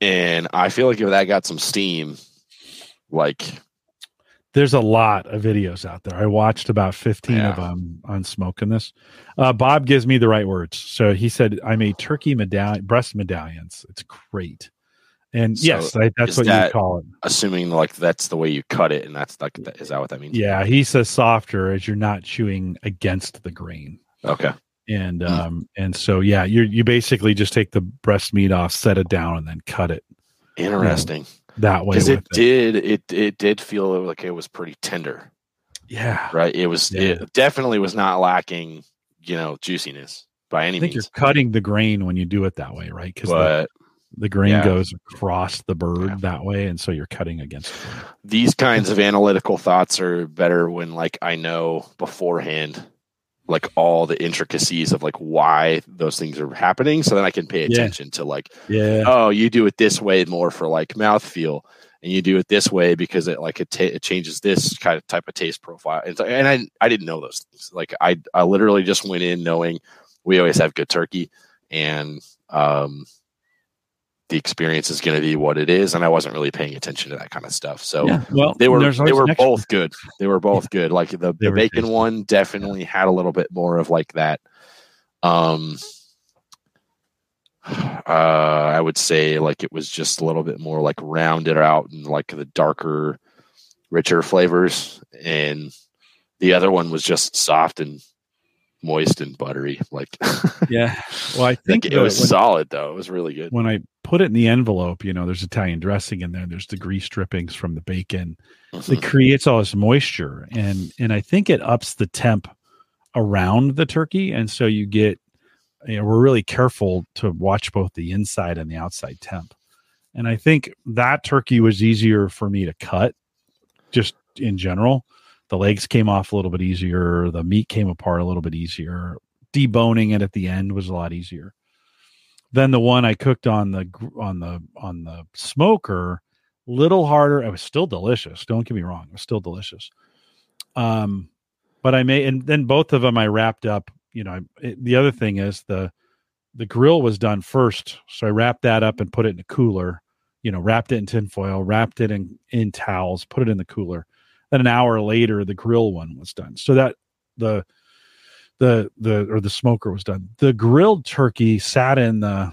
And I feel like if that got some steam, like There's a lot of videos out there. I watched about 15 Yeah. of them on smoking this. Uh, Bob gives me the right words. So he said, I made turkey medallion, breast medallions. It's great. And So yes, I, that's what you that- call it. assuming like that's the way you cut it, and that's like that, is that what that means? Yeah, he says softer as you're not chewing against the grain. Okay. And Mm. um and so yeah, you you basically just take the breast meat off, set it down, and then cut it Interesting. That way. Because with it did it it did feel like it was pretty tender, Yeah. right? It was Yeah. it definitely was not lacking, you know, juiciness by any I think you're cutting the grain when you do it that way, right? Because the, the grain yeah. goes across the bird Yeah. that way, and so you're cutting against. the these kinds of analytical thoughts are better when like I know beforehand like all the intricacies of like why those things are happening so then I can pay Yeah. attention to like Yeah, oh you do it this way more for like mouthfeel and you do it this way because it like it, ta- it changes this kind of type of taste profile and, so, and I I didn't know those things like I I literally just went in knowing we always have good turkey and um the experience is going to be what it is and I wasn't really paying attention to that kind of stuff so yeah. Well, they were they were both good. They were both good. Like the, the bacon tasty. one definitely had a little bit more of like that. Um, uh, I would say like it was just a little bit more like rounded out and like the darker, richer flavors, and the other one was just soft and moist and buttery. Like, Yeah. Well, I think it was when, solid though. It was really good. when I put it in the envelope, you know, there's Italian dressing in there. There's the grease drippings from the bacon. Mhm. It creates all this moisture, and and I think it ups the temp around the turkey, and so you get. You know, we're really careful to watch both the inside and the outside temp. And I think that turkey was easier for me to cut just in general. The legs came off a little bit easier. The meat came apart a little bit easier. Deboning it at the end was a lot easier. Then the one I cooked on the on the on the smoker, little harder. It was still delicious. Don't get me wrong. It was still delicious. Um, but I made and then both of them I wrapped up. You know, I, it, the other thing is the the grill was done first, so I wrapped that up and put it in a cooler. You know, wrapped it in tinfoil, wrapped it in in towels, put it in the cooler. Then an hour later, the grill one was done. So that the the the or the smoker was done. The grilled turkey sat in the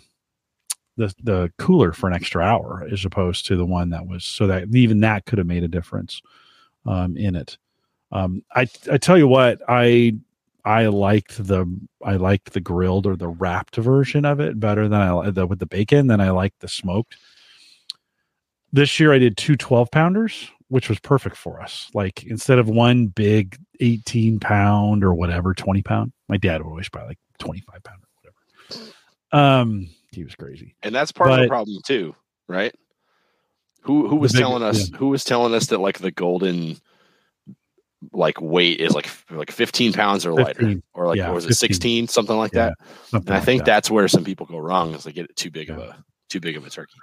the the cooler for an extra hour as opposed to the one that was so that even that could have made a difference um, in it. Um, I I tell you what I I liked the I liked the grilled or the wrapped version of it better than I the with the bacon than I liked the smoked. This year I did two 12 pounders, which was perfect for us. Like instead of one big 18 pound or whatever, 20 pound. My dad would always buy like 25 pound or whatever. Um, he was crazy. and that's part of the problem too, right? Who who was big- telling us who was telling us that like the golden like weight is like like 15 pounds or lighter 15. or like Yeah, or was it 15. 16 something like Yeah, that Something and i like think that. that's where some people go wrong is they get it too big of a too big of a turkey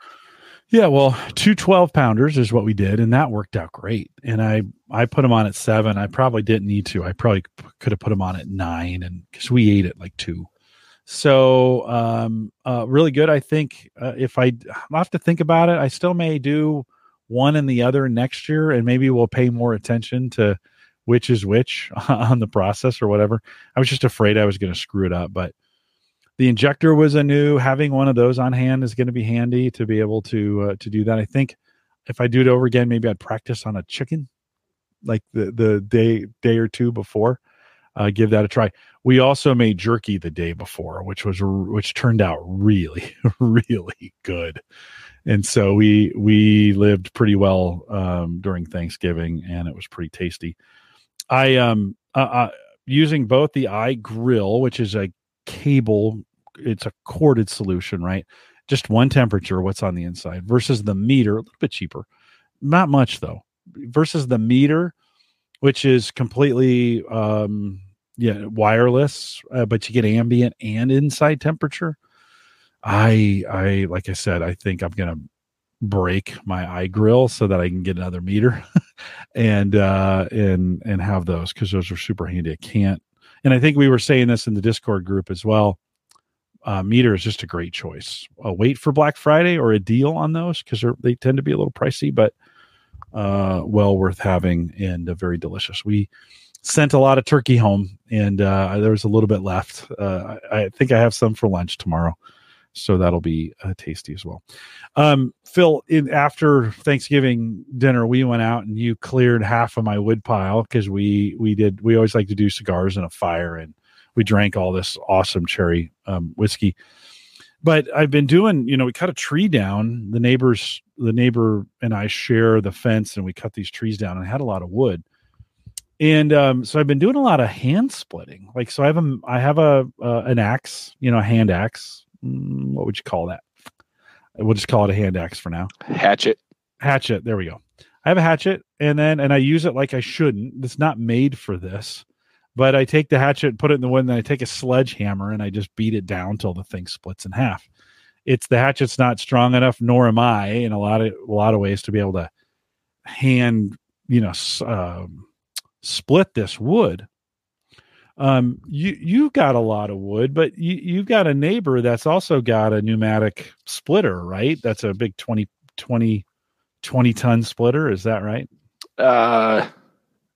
Yeah, well, two 12 pounders is what we did, and that worked out great. And I I put them on at seven. I probably didn't need to. I probably could have put them on at nine, and because we ate at like two. So um, uh, really good. I think uh, if I I'll have to think about it, I still may do one and the other next year, and maybe we'll pay more attention to which is which on the process or whatever. I was just afraid I was going to screw it up, but the injector was a new having one of those on hand is going to be handy to be able to uh, to do that. I think if i do it over again maybe i'd practice on a chicken like the the day day or two before uh, give that a try. We also made jerky the day before which was which turned out really really good. And so we we lived pretty well um, during thanksgiving and it was pretty tasty. I um uh, uh, using both the iGrill which is a cable it's a corded solution right just one temperature what's on the inside versus the Meater a little bit cheaper not much though versus the Meater which is completely um yeah, wireless, uh, but you get ambient and inside temperature. I I like I said, I think I'm gonna break my iGrill so that I can get another Meater and uh and and have those because those are super handy. I can't and I think we were saying this in the Discord group as well. Uh, Meater is just a great choice. Uh, wait for Black Friday or a deal on those because they tend to be a little pricey, but uh, well worth having and uh, very delicious. We sent a lot of turkey home, and uh, there was a little bit left. Uh, I, I, think I have some for lunch tomorrow, so that'll be uh, tasty as well. Um, Phil, in, after Thanksgiving dinner, we went out and you cleared half of my wood pile because we we did we always like to do cigars and a fire, and we drank all this awesome cherry um, whiskey. But I've been doing, you know, we cut a tree down. The neighbors, the neighbor and I share the fence, and we cut these trees down. And I had a lot of wood and um, so I've been doing a lot of hand splitting. Like, so I have a, I have a, uh, an axe, you know, a hand axe. Mm, what would you call that? We'll just call it a hand axe for now. Hatchet. Hatchet. There we go. I have a hatchet, and then and I use it like I shouldn't. It's not made for this, but I take the hatchet, put it in the wood, and then I take a sledgehammer and I just beat it down till the thing splits in half. It's the hatchet's not strong enough, nor am I in a lot of a lot of ways to be able to hand, you know, um, split this wood um you you've got a lot of wood but you you've got a neighbor that's also got a pneumatic splitter right that's a big 20 20 20 ton splitter is that right uh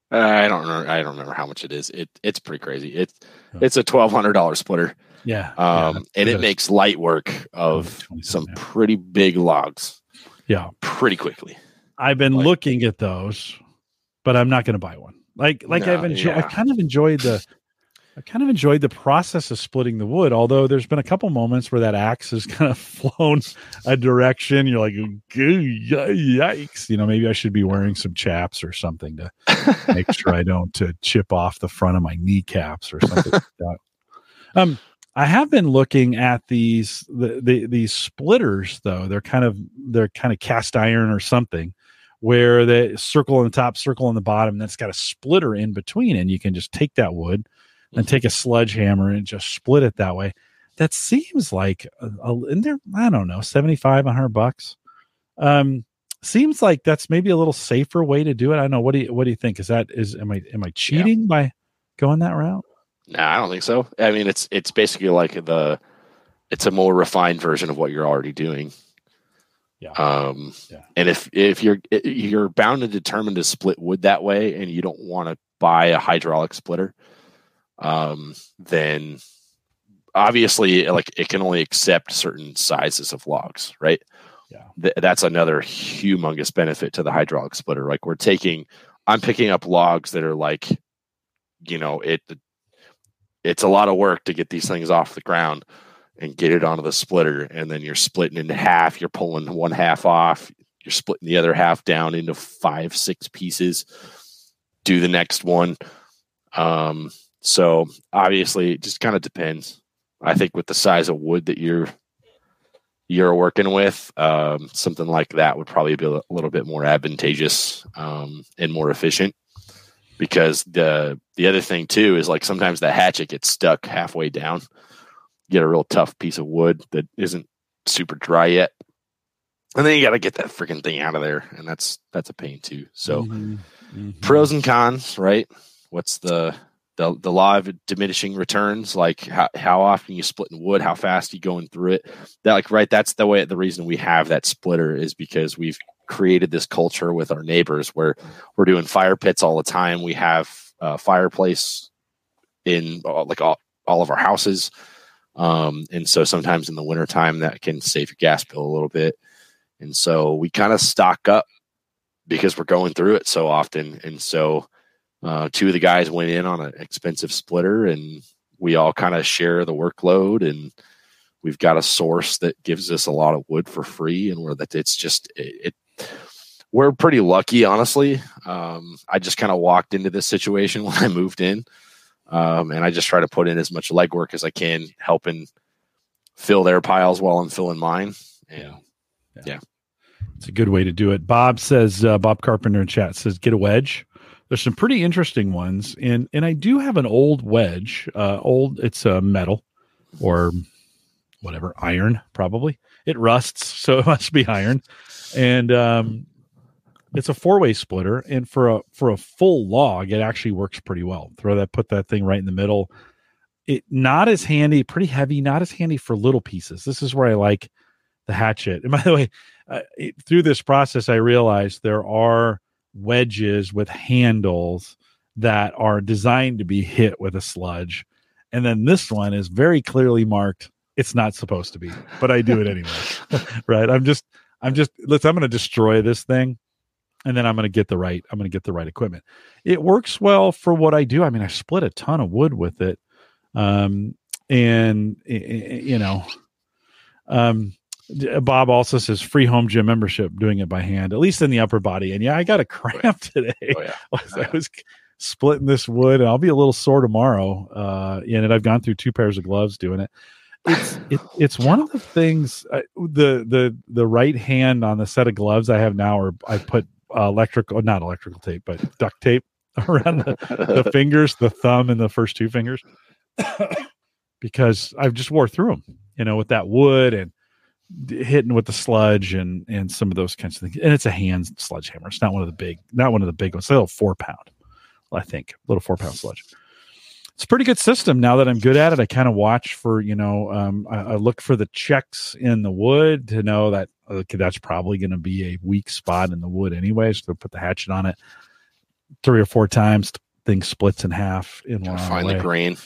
I don't know. I don't remember how much it is. It it's pretty crazy. It's it's a twelve hundred dollar splitter. Yeah. Um, yeah, and it makes light work of some pretty big logs. Yeah. Pretty quickly. I've been like, looking at those, but I'm not going to buy one. Like like no, I've enjoyed. Yeah. I kind of enjoyed the. I kind of enjoyed the process of splitting the wood, although there's been a couple moments where that axe has kind of flown a direction. You're like, yikes! You know, maybe I should be wearing some chaps or something to make sure I don't uh, chip off the front of my kneecaps or something like. Um, I have been looking at these the, the these splitters though. They're kind of they're kind of cast iron or something where the circle on the top, circle on the bottom, that's got a splitter in between, and you can just take that wood and mm-hmm. take a sledgehammer and just split it that way. That seems like a, a, in there, I don't know, 75, 100 bucks. Um, seems like that's maybe a little safer way to do it. I don't know. What do you, what do you think? Is that, is, am I, am I cheating yeah. by going that route? No, I don't think so. I mean, it's, it's basically like the, it's a more refined version of what you're already doing. Yeah. Um, yeah. And if if you're you're bound and determined to split wood that way, and you don't want to buy a hydraulic splitter, um, then obviously, like it can only accept certain sizes of logs, right? Yeah. Th- that's another humongous benefit to the hydraulic splitter. Like we're taking, I'm picking up logs that are like, you know, it. It's a lot of work to get these things off the ground and get it onto the splitter and then you're splitting into half you're pulling one half off you're splitting the other half down into five six pieces do the next one um, so obviously it just kind of depends i think with the size of wood that you're you're working with um, something like that would probably be a little bit more advantageous um, and more efficient because the the other thing too is like sometimes the hatchet gets stuck halfway down get a real tough piece of wood that isn't super dry yet. And then you got to get that freaking thing out of there, and that's that's a pain too. So, mm-hmm. Mm-hmm. pros and cons, right? What's the the the law of diminishing returns? Like how how often you splitting wood, how fast you going through it? That like right? That's the way. The reason we have that splitter is because we've created this culture with our neighbors where we're doing fire pits all the time. We have a fireplace in uh, like all, all of our houses. Um, and so sometimes in the wintertime that can save your gas bill a little bit. And so we kind of stock up because we're going through it so often. And so uh, two of the guys went in on an expensive splitter and we all kind of share the workload and we've got a source that gives us a lot of wood for free and where that it's just it, it we're pretty lucky honestly um, i just kind of walked into this situation when i moved in um, and I just try to put in as much legwork as I can, helping fill their piles while I'm filling mine. And yeah. yeah. It's a good way to do it. Bob says, uh, Bob Carpenter in chat says, get a wedge, there's some pretty interesting ones, and and I do have an old wedge. Uh, old, it's a metal or whatever iron, probably. It rusts, so it must be iron, and um, it's a four way splitter. And for a for a full log, it actually works pretty well. Throw that, put that thing right in the middle. It not as handy, pretty heavy, not as handy for little pieces. This is where I like the hatchet. And by the way, uh, it, through this process, I realized there are wedges with handles that are designed to be hit with a sludge. And then this one is very clearly marked. It's not supposed to be, but I do it anyway. right. I'm just, I'm just, let's, I'm going to destroy this thing and then I'm going to get the right, I'm going to get the right equipment. It works well for what I do. I mean, I split a ton of wood with it. Um, and, you know, um, Bob also says free home gym membership doing it by hand, at least in the upper body. And yeah, I got a cramp today. Oh, yeah. oh. I was splitting this wood and I'll be a little sore tomorrow. Uh, and I've gone through two pairs of gloves doing it. It's, it, it's one of the things, uh, the, the, the right hand on the set of gloves I have now, or I put uh, electrical, not electrical tape, but duct tape around the, the fingers, the thumb and the first two fingers, because I've just wore through them, you know, with that wood and, hitting with the sludge and and some of those kinds of things. And it's a hand sledgehammer. It's not one of the big, not one of the big ones. It's a little four pound, I think, a little four pound sludge. It's a pretty good system. Now that I'm good at it, I kind of watch for you know, um, I, I, look for the checks in the wood to know that okay, that's probably going to be a weak spot in the wood anyway. So put the hatchet on it three or four times. Thing splits in half in one. Find the grain.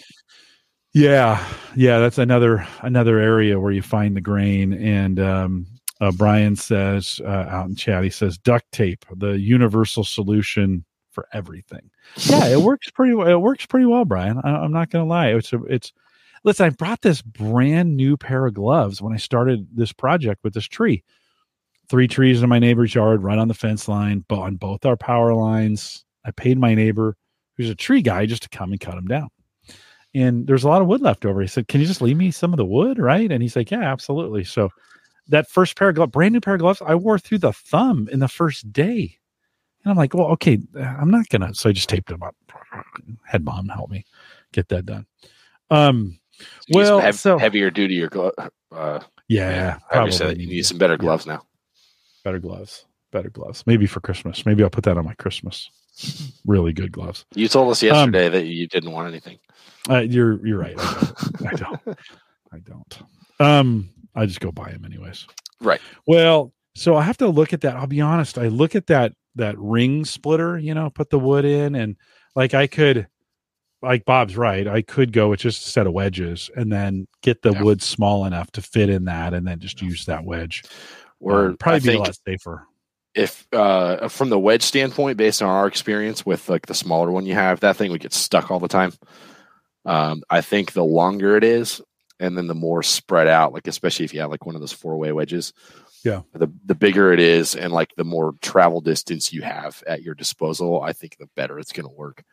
Yeah, yeah, that's another another area where you find the grain. And um, uh, Brian says uh, out in chat, he says duct tape, the universal solution for everything. Yeah, it works pretty. well. It works pretty well, Brian. I, am not to lie. It's a, it's. Listen, I brought this brand new pair of gloves when I started this project with this tree. Three trees in my neighbor's yard, right on the fence line, but on both our power lines. I paid my neighbor, who's a tree guy, just to come and cut them down and there's a lot of wood left over. He said, "Can you just leave me some of the wood?" Right? And he's like, "Yeah, absolutely." So that first pair of gloves, brand new pair of gloves, I wore through the thumb in the first day. And I'm like, well, okay, I'm not gonna. So I just taped them up. Head mom help me get that done. Um, well, hev- so heavier duty your glove. Uh, yeah, probably you need some better gloves yeah. now. Better gloves, better gloves. Maybe for Christmas. Maybe I'll put that on my Christmas. Really good gloves. You told us yesterday um, that you didn't want anything. Uh, you're you're right. I don't. I don't. I don't. Um, I just go buy them anyways. Right. Well, so I have to look at that. I'll be honest. I look at that that ring splitter. You know, put the wood in, and like I could, like Bob's right. I could go with just a set of wedges, and then get the yeah. wood small enough to fit in that, and then just use that wedge. Or um, probably be a lot safer if uh from the wedge standpoint based on our experience with like the smaller one you have that thing would get stuck all the time um, I think the longer it is, and then the more spread out, like especially if you have like one of those four way wedges, yeah, the the bigger it is, and like the more travel distance you have at your disposal, I think the better it's going to work.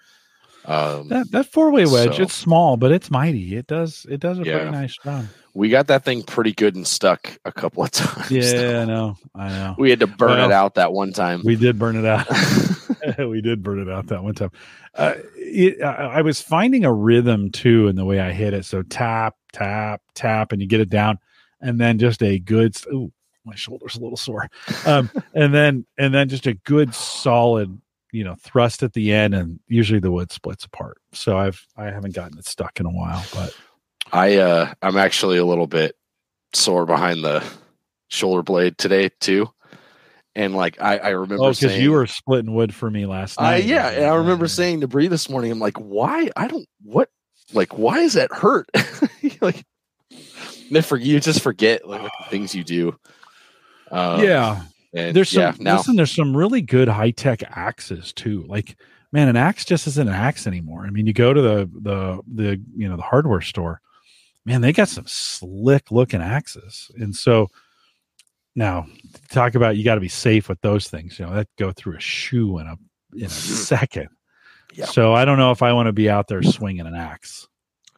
Um, that that four way wedge, so, it's small, but it's mighty. It does it does a yeah. pretty nice job. We got that thing pretty good and stuck a couple of times. Yeah, though. I know, I know. We had to burn well, it out that one time. We did burn it out. we did burn it out that one time. Uh, it, I, I was finding a rhythm too in the way I hit it. So tap, tap, tap, and you get it down, and then just a good. Ooh, my shoulder's a little sore. Um, and then and then just a good solid, you know, thrust at the end, and usually the wood splits apart. So I've I haven't gotten it stuck in a while, but I uh I'm actually a little bit sore behind the shoulder blade today too and like I, I remember oh, because you were splitting wood for me last night. Uh, yeah, and I remember saying to Bree this morning, I'm like, why? I don't what like why is that hurt? like for you just forget like the things you do. Um, yeah. And there's some yeah, now, listen, there's some really good high tech axes too. Like, man, an axe just isn't an axe anymore. I mean, you go to the the the you know the hardware store, man, they got some slick looking axes. And so now, talk about you got to be safe with those things. You know, that go through a shoe in a in a second. Yeah. So I don't know if I want to be out there swinging an axe.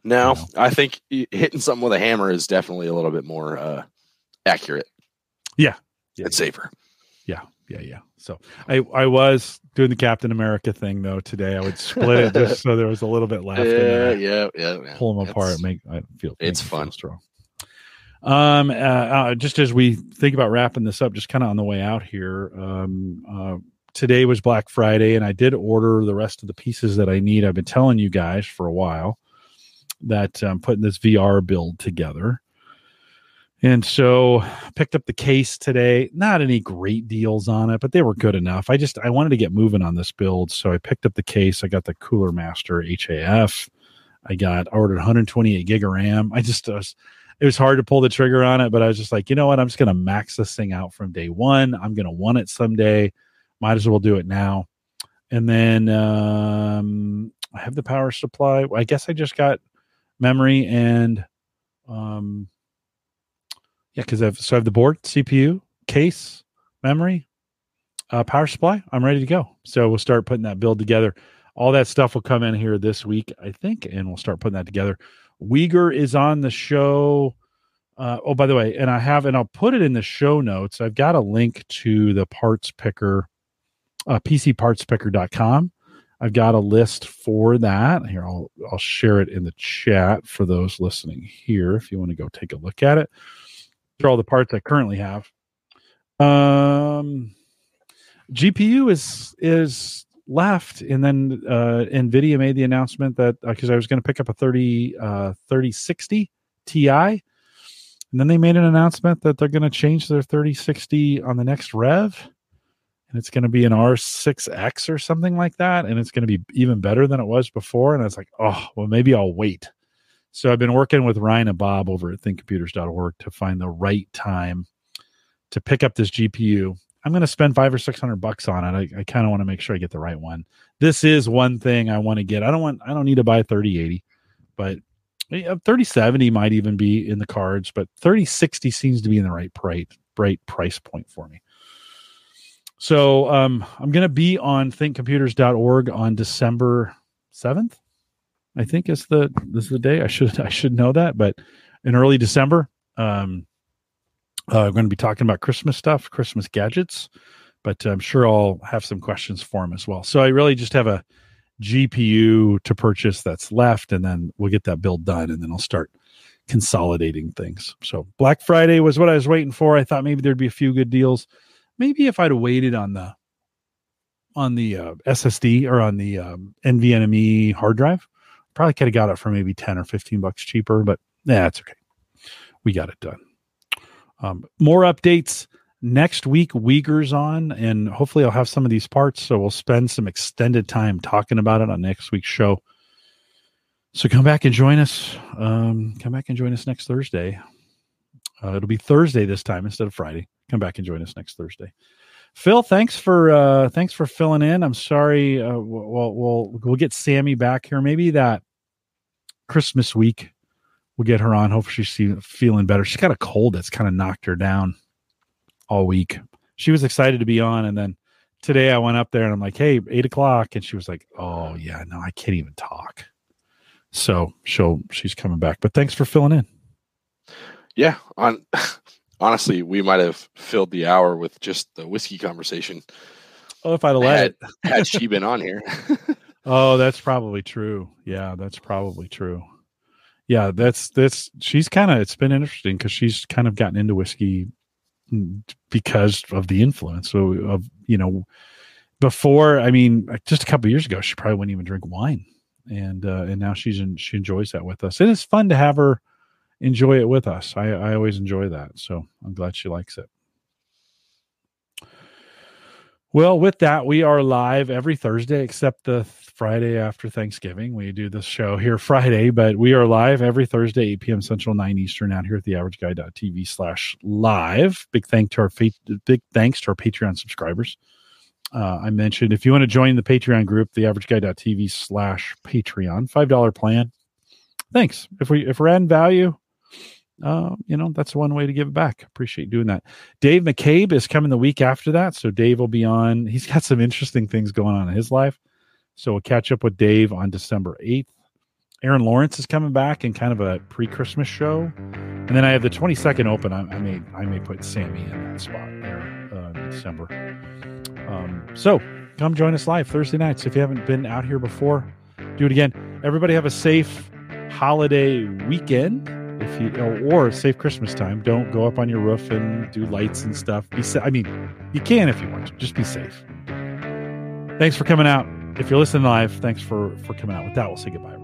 No, you know? I think hitting something with a hammer is definitely a little bit more uh, accurate. Yeah. yeah. It's safer. Yeah. yeah, yeah. So I I was doing the Captain America thing though today. I would split it just so there was a little bit left. Yeah, yeah, yeah, yeah. Pull them apart. Make I feel it's me feel fun. strong. Um, uh, uh, just as we think about wrapping this up, just kind of on the way out here. Um, uh, today was Black Friday, and I did order the rest of the pieces that I need. I've been telling you guys for a while that I'm putting this VR build together. And so picked up the case today. Not any great deals on it, but they were good enough. I just I wanted to get moving on this build, so I picked up the case. I got the Cooler Master HAF. I got I ordered 128 gig of RAM. I just it was hard to pull the trigger on it, but I was just like, you know what? I'm just gonna max this thing out from day one. I'm gonna want it someday. Might as well do it now. And then um I have the power supply. I guess I just got memory and um yeah, because I've so I have the board, CPU, case, memory, uh, power supply. I'm ready to go. So we'll start putting that build together. All that stuff will come in here this week, I think, and we'll start putting that together. Wieger is on the show. Uh, oh, by the way, and I have, and I'll put it in the show notes. I've got a link to the parts picker, uh, PCPartsPicker.com. I've got a list for that. Here, I'll I'll share it in the chat for those listening here. If you want to go take a look at it, these are all the parts I currently have. Um, GPU is is left, and then uh, Nvidia made the announcement that because I was going to pick up a 30 uh, 3060 Ti, and then they made an announcement that they're going to change their 3060 on the next rev, and it's going to be an R6X or something like that, and it's going to be even better than it was before. And I was like, oh, well, maybe I'll wait. So I've been working with Ryan and Bob over at thinkcomputers.org to find the right time to pick up this GPU. I'm going to spend five or six hundred bucks on it. I, I kind of want to make sure I get the right one. This is one thing I want to get. I don't want. I don't need to buy a 3080, but yeah, 3070 might even be in the cards. But 3060 seems to be in the right price, right price point for me. So um, I'm going to be on thinkcomputers.org on December 7th. I think is the this is the day. I should I should know that, but in early December, um, uh, we're going to be talking about Christmas stuff, Christmas gadgets, but I'm sure I'll have some questions for him as well. So I really just have a GPU to purchase that's left, and then we'll get that build done, and then I'll start consolidating things. So Black Friday was what I was waiting for. I thought maybe there'd be a few good deals. Maybe if I'd waited on the on the uh, SSD or on the um, NVMe hard drive, probably could have got it for maybe 10 or 15 bucks cheaper, but yeah, it's okay. We got it done. Um, more updates next week. Wieger's on, and hopefully, I'll have some of these parts. So we'll spend some extended time talking about it on next week's show. So come back and join us. Um, come back and join us next Thursday. Uh, it'll be Thursday this time instead of Friday. Come back and join us next Thursday. Phil, thanks for uh, thanks for filling in. I'm sorry. Uh, we'll we'll we'll get Sammie back here. Maybe that Christmas week we'll get her on. Hopefully she's feeling better. She's got a cold that's kind of knocked her down all week. She was excited to be on, and then today I went up there and I'm like, "Hey, eight o'clock," and she was like, "Oh yeah, no, I can't even talk." So she'll she's coming back. But thanks for filling in. Yeah, on honestly, we might have filled the hour with just the whiskey conversation Oh, if I'd have let had, had she been on here. Oh, that's probably true. Yeah, that's probably true. Yeah, that's that's she's kind of it's been interesting because she's kind of gotten into whiskey because of the influence so of you know before I mean just a couple years ago she probably wouldn't even drink wine and uh, and now she's in, she enjoys that with us and it's fun to have her enjoy it with us. I I always enjoy that so I'm glad she likes it. Well, with that, we are live every Thursday except the Friday after Thanksgiving. We do this show here Friday, but we are live every Thursday, 8 p.m. Central, 9 Eastern, out here at the averageguy.tv slash live. Big thank to our big thanks to our Patreon subscribers. Uh, I mentioned if you want to join the Patreon group, the averageguy.tv slash Patreon, $5 plan. Thanks. If we if we're adding value, uh, you know, that's one way to give back. Appreciate doing that. Dave McCabe is coming the week after that. So Dave will be on. He's got some interesting things going on in his life. So we'll catch up with Dave on December 8th. Aaron Lawrence is coming back in kind of a pre-Christmas show. And then I have the 22nd open. I, I may I may put Sammie in that spot there. Uh, in December. Um, so come join us live Thursday nights. If you haven't been out here before, do it again. Everybody have a safe holiday weekend. If you or save Christmas time, don't go up on your roof and do lights and stuff. Be sa- I mean, you can if you want to. Just be safe. Thanks for coming out. If you're listening live, thanks for for coming out. With that, we'll say goodbye.